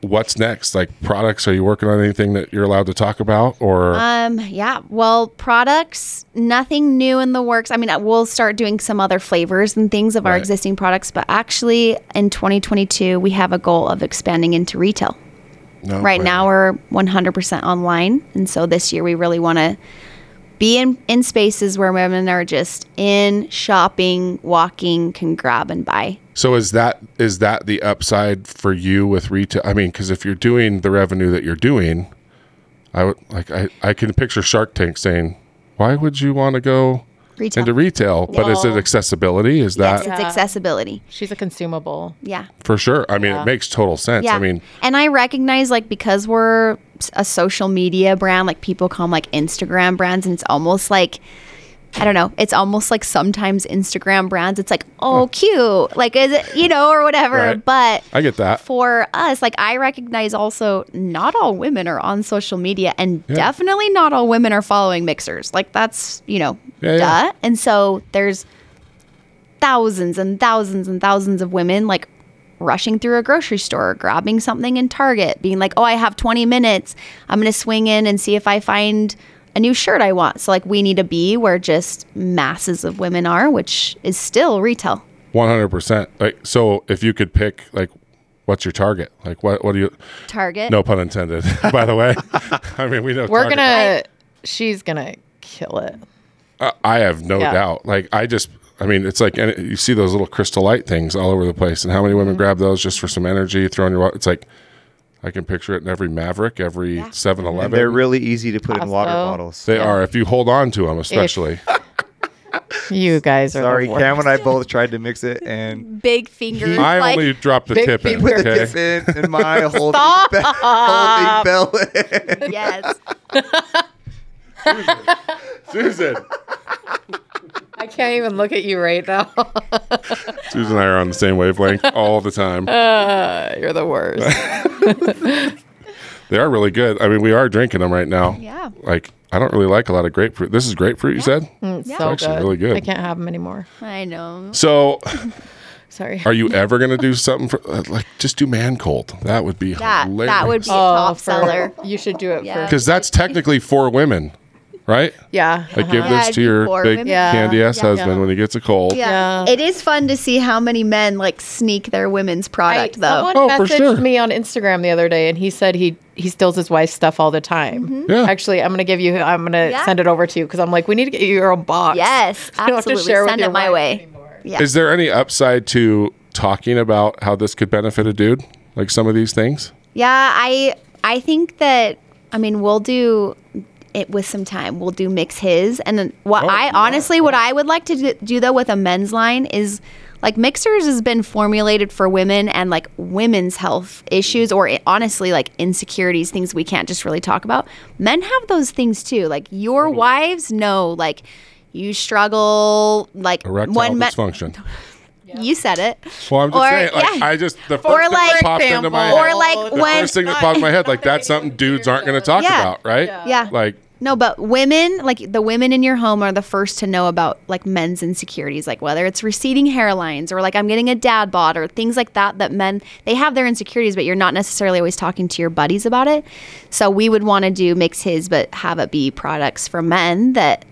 what's next? Like products? Are you working on anything that you're allowed to talk about? Or Um. Yeah. Well, products. Nothing new in the works. I mean, uh, we'll start doing some other flavors and things of our existing products, but actually, in 2022, we have a goal of expanding into retail. No, right now we're 100% online and so this year we really want to be in, in spaces where women are just in shopping walking can grab and buy So is that is that the upside for you with retail? I mean, because if you're doing the revenue that you're doing, I would like I I can picture Shark Tank saying, "Why would you want to go Retail. into retail?" but is it accessibility? Is that yes, it's Yeah. accessibility. She's a consumable. Yeah. for sure? I mean, Yeah. it makes total sense. Yeah. I mean, and I recognize like because we're s- a social media brand, like people call them like Instagram brands, and it's almost like I don't know. It's almost like sometimes Instagram brands. It's like oh cute, like is it you know or whatever. Right. But I get that. for us, like I recognize also not all women are on social media, and Yeah. definitely not all women are following Mixhers. Like that's you know, Yeah, duh. yeah. And so there's thousands and thousands and thousands of women like rushing through a grocery store, grabbing something in Target, being like, "Oh, I have 20 minutes. I'm going to swing in and see if I find a new shirt I want." So like we need to be where just masses of women are, which is still retail. One hundred percent. Like, so if you could pick, like, what's your target? Like, what what do you? Target. No pun intended. by the way, I mean we know We're Target- gonna. She's gonna kill it. Uh, I have no Yeah. doubt. Like I just, I mean, it's like and you see those little crystal light things all over the place, and how many women grab those just for some energy, throw in your. wa- It's like I can picture it in every Maverick, every Seven And Eleven. they're really easy to put in water bottles. They are if you hold on to them, especially. You guys are. Sorry, the worst. Cam and I both tried to mix it and Big fingers. I like, only dropped the Big tip in. finger. with the Okay, tip in and my holding, be- holding bell. yes. Susan. I can't even look at you right now. Susan and I are on the same wavelength all the time. Uh, You're the worst. They are really good. I mean, we are drinking them right now. Yeah. Like I don't really like a lot of grapefruit. This is grapefruit. You said. It's Yeah. so actually good. really good. I can't have them anymore. I know. So, Sorry. are you ever gonna do something for uh, like just do man cold? That would be That hilarious. that would be a Oh, top for- seller. You should do it Yeah. for. because that's technically for women, right? Yeah. Like uh-huh. give this it'd to your big. Yeah. candy ass Yeah. husband Yeah. when he gets a cold. Yeah. Yeah. It is fun to see how many men like sneak their women's I, product though. someone Oh, for messaged sure. me on Instagram the other day, and he said he he steals his wife's stuff all the time. Yeah. Actually, I'm gonna give you. I'm gonna Mm-hmm. Yeah. send it over to you because I'm like, we need to get you your own box. Yes, You don't have to absolutely. share Send it my way. anymore. Yeah. Is there any upside to talking about how this could benefit a dude? Like some of these things? Yeah, I I think that I mean we'll do it with some time. We'll do Mixhis and then what Oh, I yeah. honestly what I would like to do, do though with a men's line is like Mixhers has been formulated for women and like women's health issues or i- honestly like insecurities things we can't just really talk about. Men have those things too. Like your wives know like you struggle like Erectile one dysfunction. you said it. Well, I'm just Or- saying, like, yeah. I just the first Or thing like- that popped into my head. Or like the when first thing that popped in my head, like that's something dudes aren't going to talk Yeah. about, right? Yeah. Like, No, but women, like the women in your home, are the first to know about like men's insecurities, like whether it's receding hairlines or like I'm getting a dad bod or things like that. That men they have their insecurities, but you're not necessarily always talking to your buddies about it. So we would want to do Mixhis, but have it be products for men that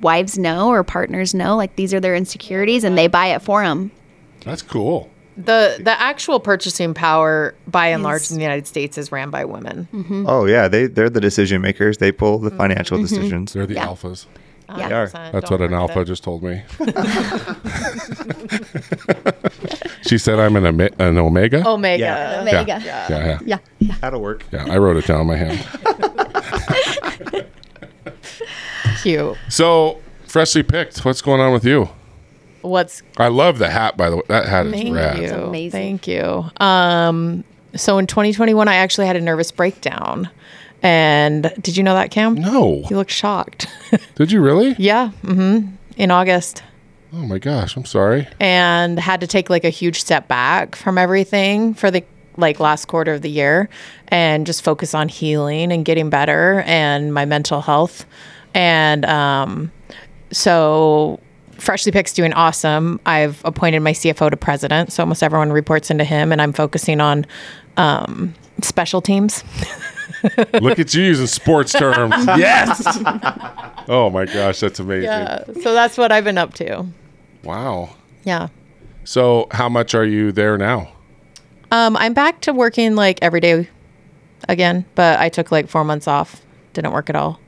wives know or partners know, like these are their insecurities, and they buy it for them. that's cool. The the actual purchasing power, by and large, in the United States, is ran by women. Mm-hmm. Oh yeah, they they're the decision makers. They pull the mm-hmm. financial mm-hmm. decisions. They're the Yeah. alphas. Yeah. 100%. That's Don't what an alpha it. just told me. she said I'm an, ome- an omega. Omega. Yeah. Omega. yeah. Yeah, yeah, Yeah. yeah. That'll work. yeah. I wrote it down in my hand. Cute. So freshly picked. What's going on with you? What's I love the hat. By the way, that hat is Thank rad. you. amazing. Thank you. Um, so in 2021, I actually had a nervous breakdown. And did you know that, Cam? No, You look shocked. did you really? yeah. hmm In August. Oh my gosh, I'm sorry. And had to take like a huge step back from everything for the like last quarter of the year and just focus on healing and getting better and my mental health. And um, so Freshly Picked's doing awesome. I've appointed my CFO to president, so almost everyone reports into him, and I'm focusing on um, special teams. Look at you using sports terms. yes. Oh my gosh, that's amazing. Yeah, so that's what I've been up to. Wow. Yeah. So, how much are you there now? Um, I'm back to working like every day again, but I took like four months off. Didn't work at all.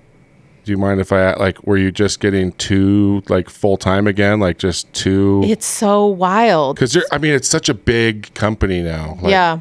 Do you mind if I like? Were you just getting too like full time again? Like just too? It's so wild. Because you're. I mean, it's such a big company now. Like, yeah.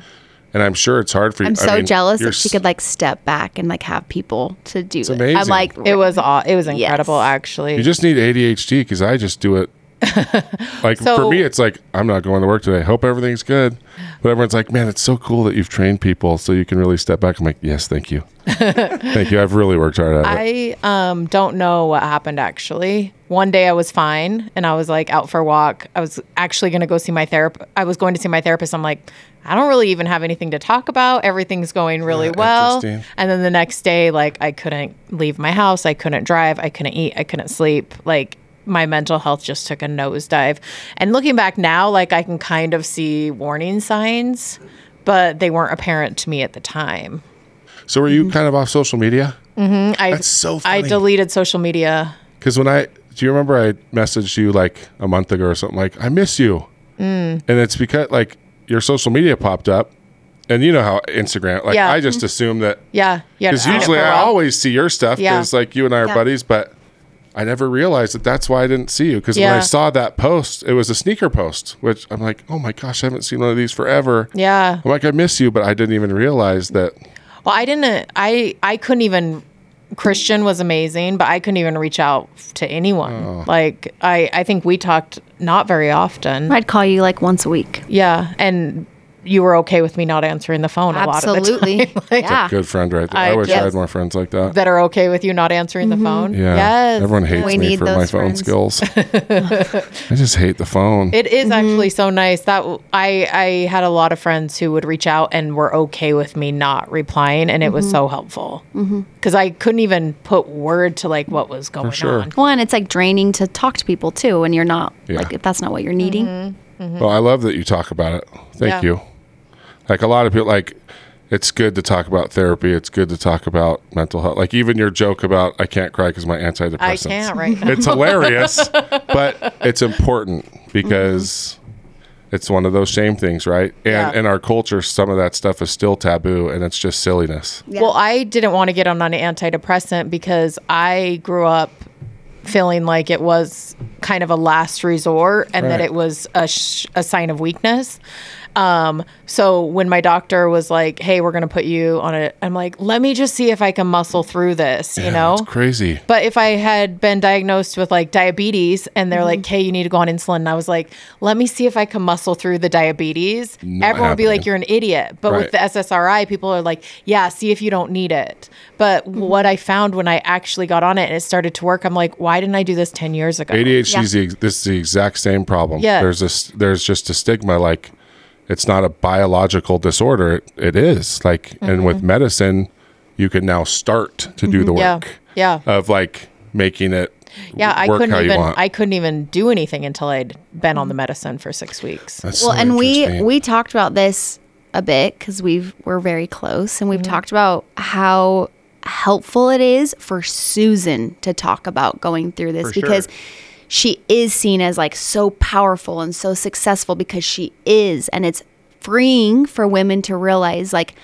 and I'm sure it's hard for you. I'm I so mean, jealous you're that she could like step back and like have people to do it's it. I'm like, It was aw- it was incredible Yes. actually. You just need ADHD because I just do it. like for me, it's like I'm not going to work today. Hope everything's good. But everyone's like, man, it's so cool that you've trained people so you can really step back. I'm like, yes, thank you, thank you. I've really worked hard at it. I um don't know what happened actually. One day I was fine and I was like out for a walk. I was actually going to go see my therapist. I was going to see my therapist. I'm like, I don't really even have anything to talk about. Everything's going really Yeah, well. And then the next day like I couldn't leave my house, I couldn't drive, I couldn't eat, I couldn't sleep. Like my mental health just took a nosedive. And looking back now, like I can kind of see warning signs, but they weren't apparent to me at the time. So were you kind of off social media? I That's so I deleted social media. Because when I do you remember I messaged you like a month ago or something like I miss you, Mm. and it's because like your social media popped up, and you know how Instagram like Yeah. I just assume that Yeah, yeah. because usually I always see your stuff Yeah. because like you and I are Yeah. buddies, but I never realized that that's why I didn't see you because when I saw that post, it was a sneaker post, which I'm like, oh my gosh, I haven't seen one of these forever. Yeah. I'm like, I miss you, but I didn't even realize that. Well, I didn't. I I couldn't even. Christian was amazing, but I couldn't even reach out to anyone. Oh. Like I, I think we talked not very often. I'd call you like once a week. Yeah, and you were okay with me not answering the phone a lot of the Absolutely. time. Like, yeah. Good friend, right there. I, I wish I had more friends like that. That are okay with you not answering the mm-hmm. phone. Yeah. Yes. Everyone hates We me need for my those phone skills. I just hate the phone. It is mm-hmm. actually so nice that I I had a lot of friends who would reach out and were okay with me not replying, and it was mm-hmm. so helpful because I couldn't even put word to like what was going sure. on. One, it's like draining to talk to people too, and you're not Yeah. like if that's not what you're needing. Mm-hmm. Well, I love that you talk about it. Thank Yeah. you. Like a lot of people, like it's good to talk about therapy. It's good to talk about mental health. Like even your joke about I can't cry because my antidepressants. I can't right now. It's hilarious, but it's important because mm-hmm. it's one of those shame things, right? And Yeah. in our culture, some of that stuff is still taboo, and it's just silliness. Well, I didn't want to get on an antidepressant because I grew up feeling like it was kind of a last resort and that it was a, sh- a sign of weakness. Um, so when my doctor was like, "Hey, we're going to put you on it," I'm like, "Let me just see if I can muscle through this," you Yeah, know. it's crazy. But if I had been diagnosed with like diabetes and they're Mm-hmm. like, "Hey, you need to go on insulin," and I was like, "Let me see if I can muscle through the diabetes." Not Everyone would be like, "You're an idiot." But Right. with the SSRI, people are like, "Yeah, see if you don't need it." But what I found when I actually got on it and it started to work, I'm like, "Why didn't I do this ten years ago?" ADHD is the, this is the exact same problem. Yeah. There's this there's just a stigma like it's not a biological disorder. It, it is. Like and with medicine you can now start to do the Mm-hmm. Yeah. work Yeah. of like making it Yeah, I couldn't even want. I couldn't even do anything until I'd been on the medicine for six weeks. That's Well, so and we we talked about this a bit because we've we're very close, and we've Mm-hmm. talked about how helpful it is for Susan to talk about going through this For sure. She is seen as like so powerful and so successful because she is, and it's freeing for women to realize like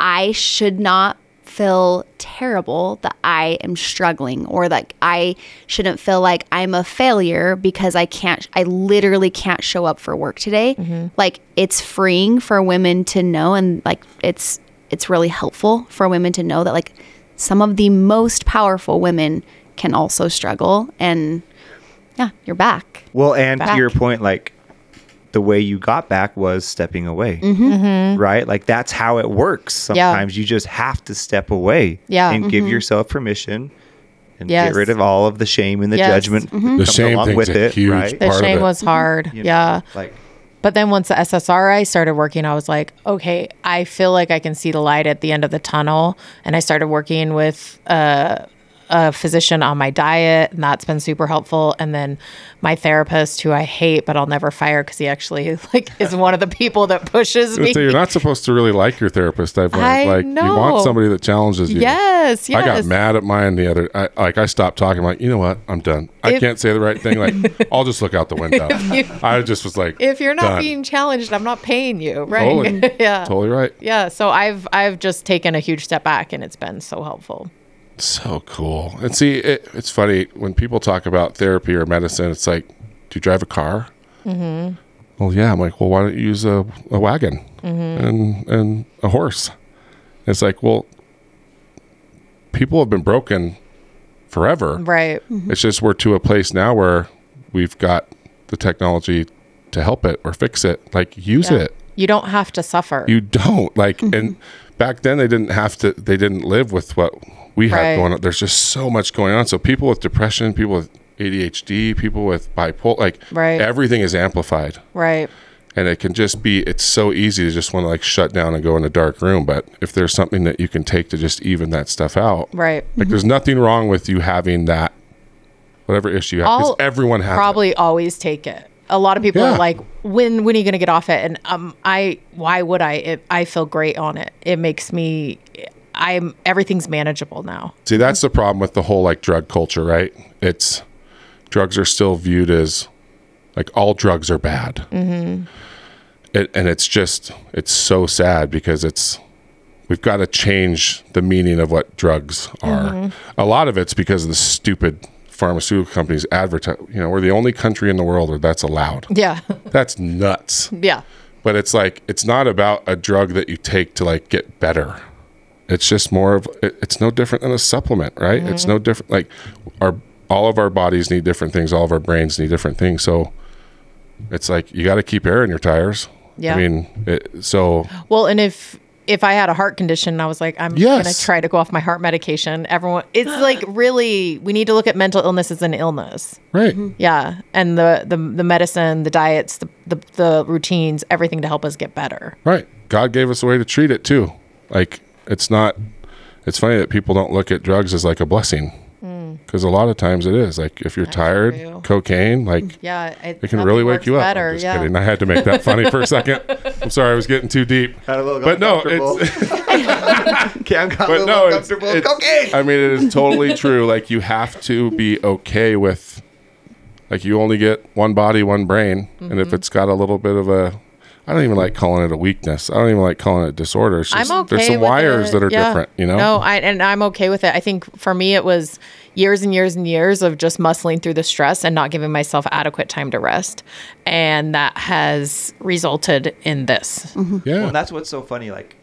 I should not feel terrible that I am struggling or like I shouldn't feel like I'm a failure because I can't I literally can't show up for work today. Mm-hmm. Like it's freeing for women to know and like it's it's really helpful for women to know that like some of the most powerful women can also struggle and yeah, you're back. Well, and to your point, like the way you got back was stepping away, Mm-hmm. right? Like that's how it works. Yeah. Sometimes you just have to step away Yeah. and give yourself permission and Yes. get rid of all of the shame and the Yes. judgment the comes shame along with a it, huge right? The part of shame it. was hard. You know, Yeah. Like But then once the SSRI started working, I was like, okay, I feel like I can see the light at the end of the tunnel. And I started working with uh, a physician on my diet, and that's been super helpful. And then my therapist, who I hate, but I'll never fire because he actually like is one of the people that pushes me. So you're not supposed to really like your therapist. I've learned. I like you want somebody that challenges you. yes, yes. I got mad at mine the other. I, like I stopped talking. I'm like, you know what? I'm done. I If- can't say the right thing. Like I'll just look out the window. you- I just was like, If you're not done. being challenged, I'm not paying you, right? Totally. yeah. totally right. Yeah. So I've I've just taken a huge step back, and it's been so helpful. So cool. And see, it, it's funny when people talk about therapy or medicine. It's like, do you drive a car? Mm-hmm. Well, yeah. I'm like, well, why don't you use a, a wagon mm-hmm. and and a horse? It's like, well, people have been broken forever. Right. Mm-hmm. It's just we're to a place now where we've got the technology to help it or fix it. Like, use Yeah. it. You don't have to suffer. You don't like, and mm-hmm. back then they didn't have to. They didn't live with what we have Right. going on. There's just so much going on. So people with depression, people with ADHD, people with bipolar, like Right. everything is amplified, right. and it can just be. It's so easy to just want to like shut down and go in a dark room. But if there's something that you can take to just even that stuff out, Right. like there's nothing wrong with you having that whatever issue you have because everyone has it. Probably always take it. A lot of people Yeah. are like, "When when are you going to get off it?" And um, I why would I? It, I feel great on it. It makes me. I'm everything's manageable now. See, that's the problem with the whole like drug culture, right? It's drugs are still viewed as like all drugs are bad. Mm-hmm. It, and it's just, it's so sad because it's, we've got to change the meaning of what drugs are. A lot of it's because of the stupid pharmaceutical companies advertise. You know, we're the only country in the world where that's allowed. Yeah, That's nuts. yeah, But it's like it's not about a drug that you take to like get better. It's just more of it, it's no different than a supplement, right? It's mm-hmm. no different like our all of our bodies need different things, all of our brains need different things. So it's like you got to keep air in your tires. Yeah. I mean, it, so Well, and if if I had a heart condition, I was like, I'm Yes. gonna try to go off my heart medication. Everyone, it's like really, we need to look at mental illness as an illness. right. Mm-hmm. Yeah, and the the the medicine, the diets, the the, the routines, everything to help us get better. Right. God gave us a way to treat it too. Like it's not it's funny that people don't look at drugs as like a blessing. Cuz a lot of times it is. Like if you're tired, true. cocaine, like Yeah, it, It can really wake works you up. Better, I'm just yeah. kidding. I had to make that funny for a second. I'm sorry, I was getting too deep. Got a little But no, it's Cam got a but little no, it's, uncomfortable. it's Cocaine. I mean, it is totally true. Like you have to be okay with, like you only get one body, one brain, and if Mm-hmm. it's got a little bit of a, I don't even like calling it a weakness. I don't even like calling it a disorder. It's just, I'm okay. There's some with wires it. that are Yeah. different. You know. No, I and I'm okay with it. I think for me it was years and years and years of just muscling through the stress and not giving myself adequate time to rest, and that has resulted in this. Mm-hmm. Yeah. Well, that's what's so funny. Like,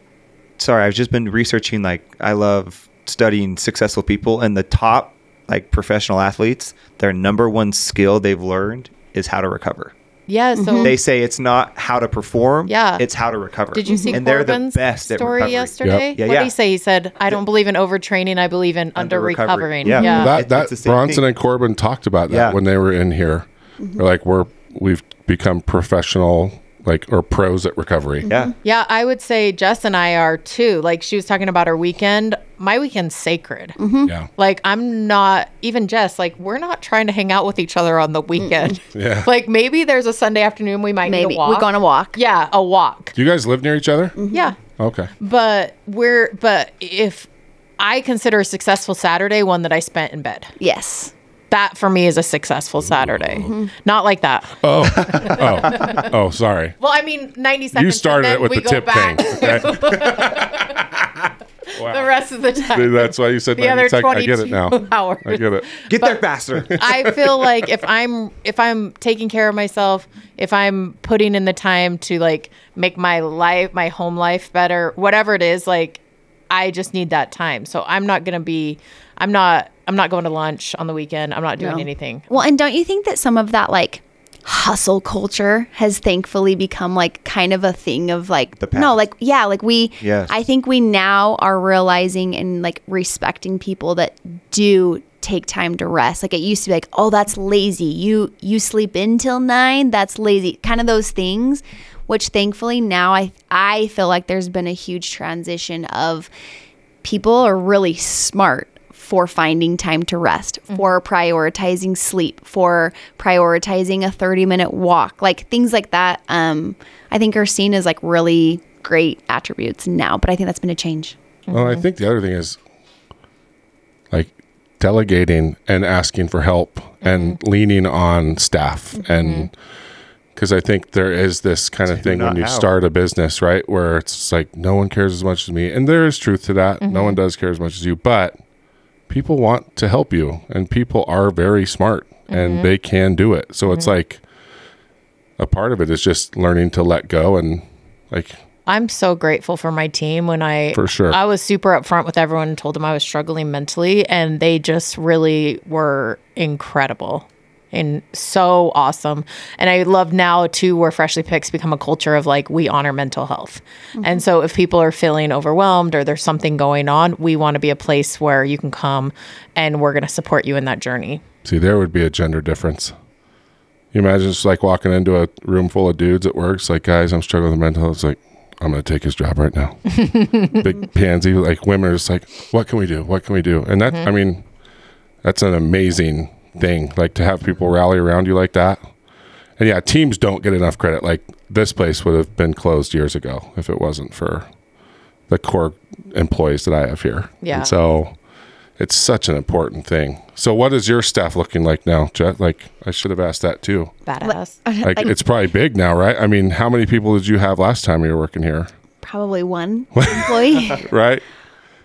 sorry, I've just been researching. Like, I love studying successful people, and the top like professional athletes, their number one skill they've learned is how to recover. Yeah. So mm-hmm. They say it's not how to perform. Yeah. it's how to recover. Did you see And they're the Corbin's best at story recovery. yesterday? Yep. Yeah, what yeah. did he say? He said, "I don't believe in overtraining. I believe in under, Under recovering." Yeah. Yeah. that that it's the Bronson thing. and Corbin talked about that Yeah. when they were in here. They're like we're we've become professional like or pros at recovery. Mm-hmm. Yeah, Yeah, I would say Jess and I are too. Like she was talking about her weekend. My weekend's sacred. Yeah. Like I'm not even Jess. Like we're not trying to hang out with each other on the weekend. Yeah. Like maybe there's a Sunday afternoon we might need Maybe a walk. we're going to walk. Yeah, a walk. Do you guys live near each other? Yeah, Okay. but we're but if I consider a successful Saturday one that I spent in bed. Yes. That for me is a successful Saturday. Not like that. Oh. oh. Oh, sorry. Well, I mean, 90 seconds. You and started then it with the tip back thing. Okay? The rest of the time. Dude, that's why you said the 90 other seconds. I 22 get it now. hours. I get it. get there faster. I feel like if I'm if I'm taking care of myself, if I'm putting in the time to like make my life, my home life better, whatever it is, like I just need that time. So I'm not going to be I'm not I'm not going to lunch on the weekend. I'm not doing No. anything. Well, and don't you think that some of that like hustle culture has thankfully become like kind of a thing of like The no, past. like yeah, like we Yes. I think we now are realizing and like respecting people that do take time to rest. Like it used to be like, "Oh, that's lazy. You you sleep in till 9, that's lazy." Kind of those things, which thankfully now I I feel like there's been a huge transition of people are really smart for finding time to rest, for prioritizing sleep, for prioritizing a 30 minute walk, like things like that. Um, I think are seen as like really great attributes now, but I think that's been a change. Well, I think the other thing is like delegating and asking for help and mm-hmm. leaning on staff mm-hmm. and because I think there is this kind of thing when you how. start a business, right? Where it's like no one cares as much as me, and there is truth to that. No mm-hmm. one does care as much as you, but people want to help you and people are very smart Mm-hmm. and they can do it. So it's like a part of it is just learning to let go and like I'm so grateful for my team when I For sure. I was super upfront with everyone and told them I was struggling mentally and they just really were incredible and so awesome. And I love now too where Freshly Picked's become a culture of like we honor mental health. Mm-hmm. And so if people are feeling overwhelmed or there's something going on, we want to be a place where you can come and we're going to support you in that journey. See, there would be a gender difference. You imagine just like walking into a room full of dudes at work. It's like, guys, I'm struggling with mental health. It's like, I'm going to take his job right now. Big pansy. Like, women are just like, what can we do? What can we do? And that, mm-hmm. I mean, that's an amazing thing. Like to have people rally around you like that. And yeah, teams don't get enough credit. Like, this place would have been closed years ago if it wasn't for the core employees that I have here. Yeah. And so it's such an important thing. So what is your staff looking like now, Jess? Like I should have asked that too. Badass. Like it's probably big now, right? I mean, how many people did you have last time you were working here? Probably one employee. Right?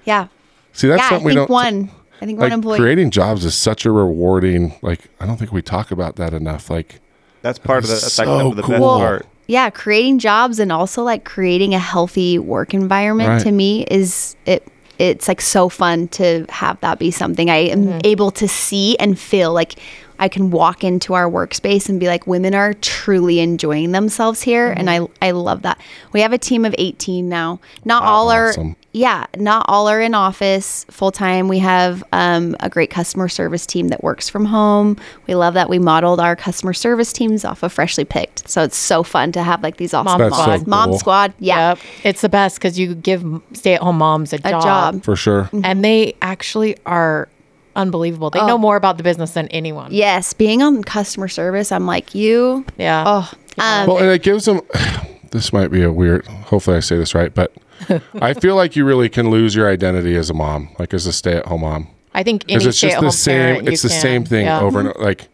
yeah. See, that's yeah, I something we don't one. I think one like employee. creating jobs is such a rewarding like I don't think we talk about that enough. Like That's part of the, that's like So the best cool. part. yeah, creating jobs and also like creating a healthy work environment Right. to me is it it's like so fun to have that be something I am Mm-hmm. able to see and feel like I can walk into our workspace and be like women are truly enjoying themselves here and Mm-hmm. I I love that. We have a team of 18 now. Not all are awesome. yeah, not all are in office full time. We have um, a great customer service team that works from home. We love that we modeled our customer service teams off of Freshly Picked. So it's so fun to have like these awesome Mom That's so moms. Mom squad, yeah, Yep. It's the best because you give stay at home moms a, a job. job. for sure. And they actually are unbelievable. They know more about the business than anyone. Yes, being on customer service, I'm like you. Yeah. Oh, um, Well, and it gives them. This might be a weird. Hopefully, I say this right, but I feel like you really can lose your identity as a mom, like as a stay-at-home mom. I think any because it's just the same. parent, It's the can- same thing yeah. over and like.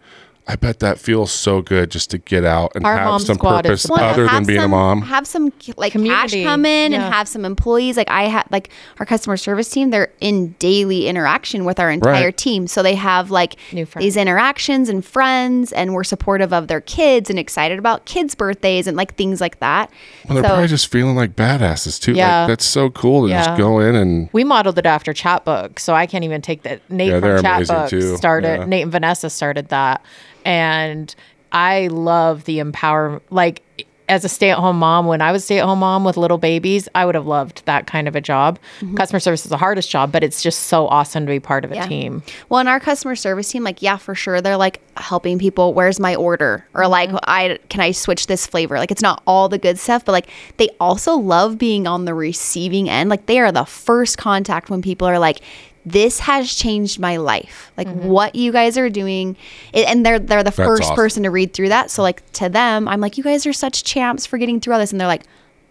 I bet that feels so good just to get out and Our have mom some squad is purpose the best. other than have being a some- mom. Have some like Community. cash come in Yeah. and have some employees. Like I had like our customer service team, they're in daily interaction with our entire Right. team. So they have like New friends. these interactions and friends and we're supportive of their kids and excited about kids' birthdays and like things like that. Well, they're so probably just feeling like badasses too. Yeah. Like that's so cool to Yeah. just go in and We modeled it after Chatbook, so I can't even take that. Nate Yeah, they're from amazing, Chatbook too. started. Yeah. Nate and Vanessa started that, and I love the empower. Like as a stay-at-home mom, when I was stay-at-home mom with little babies, I would have loved that kind of a job. Mm-hmm. Customer service is the hardest job, but it's just so awesome to be part of a Yeah. team. Well, in our customer service team, like, yeah, for sure, they're like helping people. Where's my order? Or like, mm-hmm. I can I switch this flavor? Like, it's not all the good stuff, but like, they also love being on the receiving end. Like, they are the first contact when people are like, "This has changed my life." Like, mm-hmm. what you guys are doing, it, and they're they're the first awesome. person to read through that. So, like, to them, I'm like, "You guys are such champs for getting through all this," and they're like.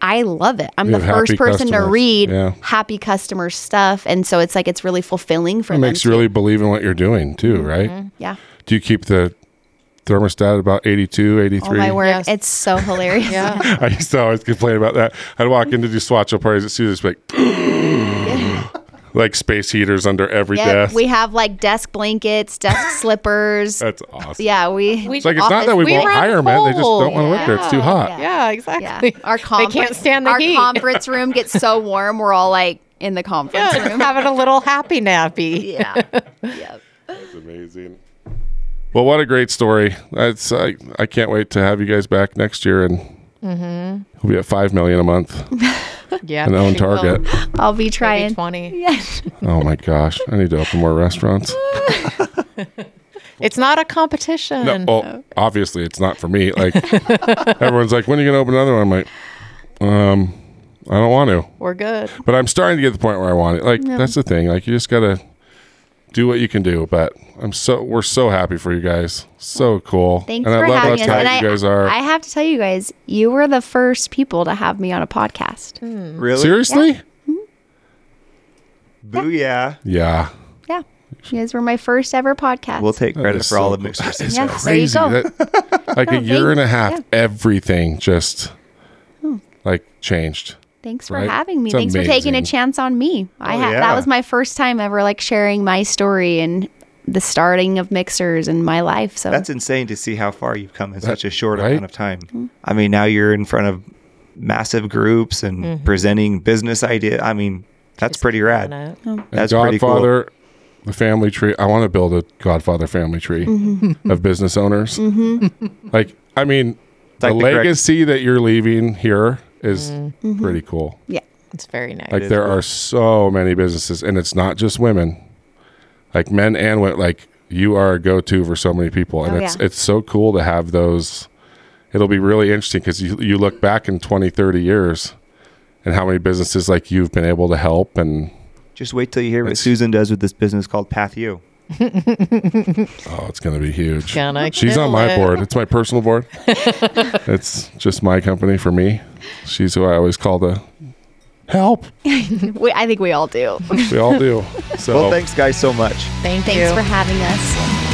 I love it. I'm You the first happy person to read Yeah. happy customer stuff, and so it's like it's really fulfilling for it them. makes you really believe in what you're doing too, mm-hmm. right? yeah. Do you keep the thermostat at about 82, 83? Oh my word, Yes. it's so hilarious. Yeah, I used to always complain about that. I'd walk in to do swatch parties at Caesars, be like, like space heaters under every Yeah, desk. we have like desk blankets, desk slippers. That's awesome. yeah, we. We- It's like it's not that we, We won't run hire men; they just don't want to work there. It's too hot. Yeah. yeah, Yeah, exactly. our they conference, can't stand the our heat. conference room gets so warm. We're all like in the conference Yeah, room. having a little happy nappy. Yeah, yeah. That's amazing. Well, what a great story! That's I, I can't wait to have you guys back next year, and Mm-hmm. we'll be at five million a month Yeah, and own she will. Target. I'll be Maybe trying. twenty. Yeah. Oh my gosh, I need to open more restaurants. It's not a competition. No, well, obviously it's not for me. Like everyone's like, when are you gonna open another one? I'm like, um, I don't want to, We're good. but I'm starting to get to the point where I want it. Like that's the thing. Like you just gotta do what you can do. But I'm so we're so happy for you guys. So cool. Thanks and for I love having how us. tight And you I, guys are. I have to tell you guys, you were the first people to have me on a podcast. Hmm. Really? Seriously? Mm-hmm. Booyah. Yeah. Yeah, you guys were my first ever podcast. We'll take credit is for all so the cool. Mixhers. That is Yeah, there you crazy. go. That- like a year and a half, yeah. everything just hmm. like changed. Thanks for Right? having me. It's Thanks for taking a chance on me. I Oh, had yeah. that was my first time ever like sharing my story and the starting of Mixhers and my life. So That's insane to see how far you've come in such a short right? amount of time. Mm-hmm. I mean, now you're in front of massive groups and Mm-hmm. presenting business idea. I mean, that's pretty rad. On it. And That's pretty cool. Godfather, the family tree. I want to build a Godfather family tree Mm-hmm. of business owners. Like, I mean, like the the correct- legacy that you're leaving here is Mm-hmm. pretty cool. yeah. It's very nice. Like, there cool. are so many businesses, and it's not just women, like men and women. Like, you are a go-to for so many people, and Oh, it's yeah. it's so cool to have those. It'll be really interesting because you you look back in 20, 30 years, and how many businesses like you've been able to help and. Just wait till you hear what Susan does with this business called Path U. Oh, it's gonna be huge. Gonna She's on my it. board. It's my personal board. it's just my company for me. She's who I always call the help. We, I think we all do. We all do. So Well, thanks guys so much. Thank Thanks you. for having us.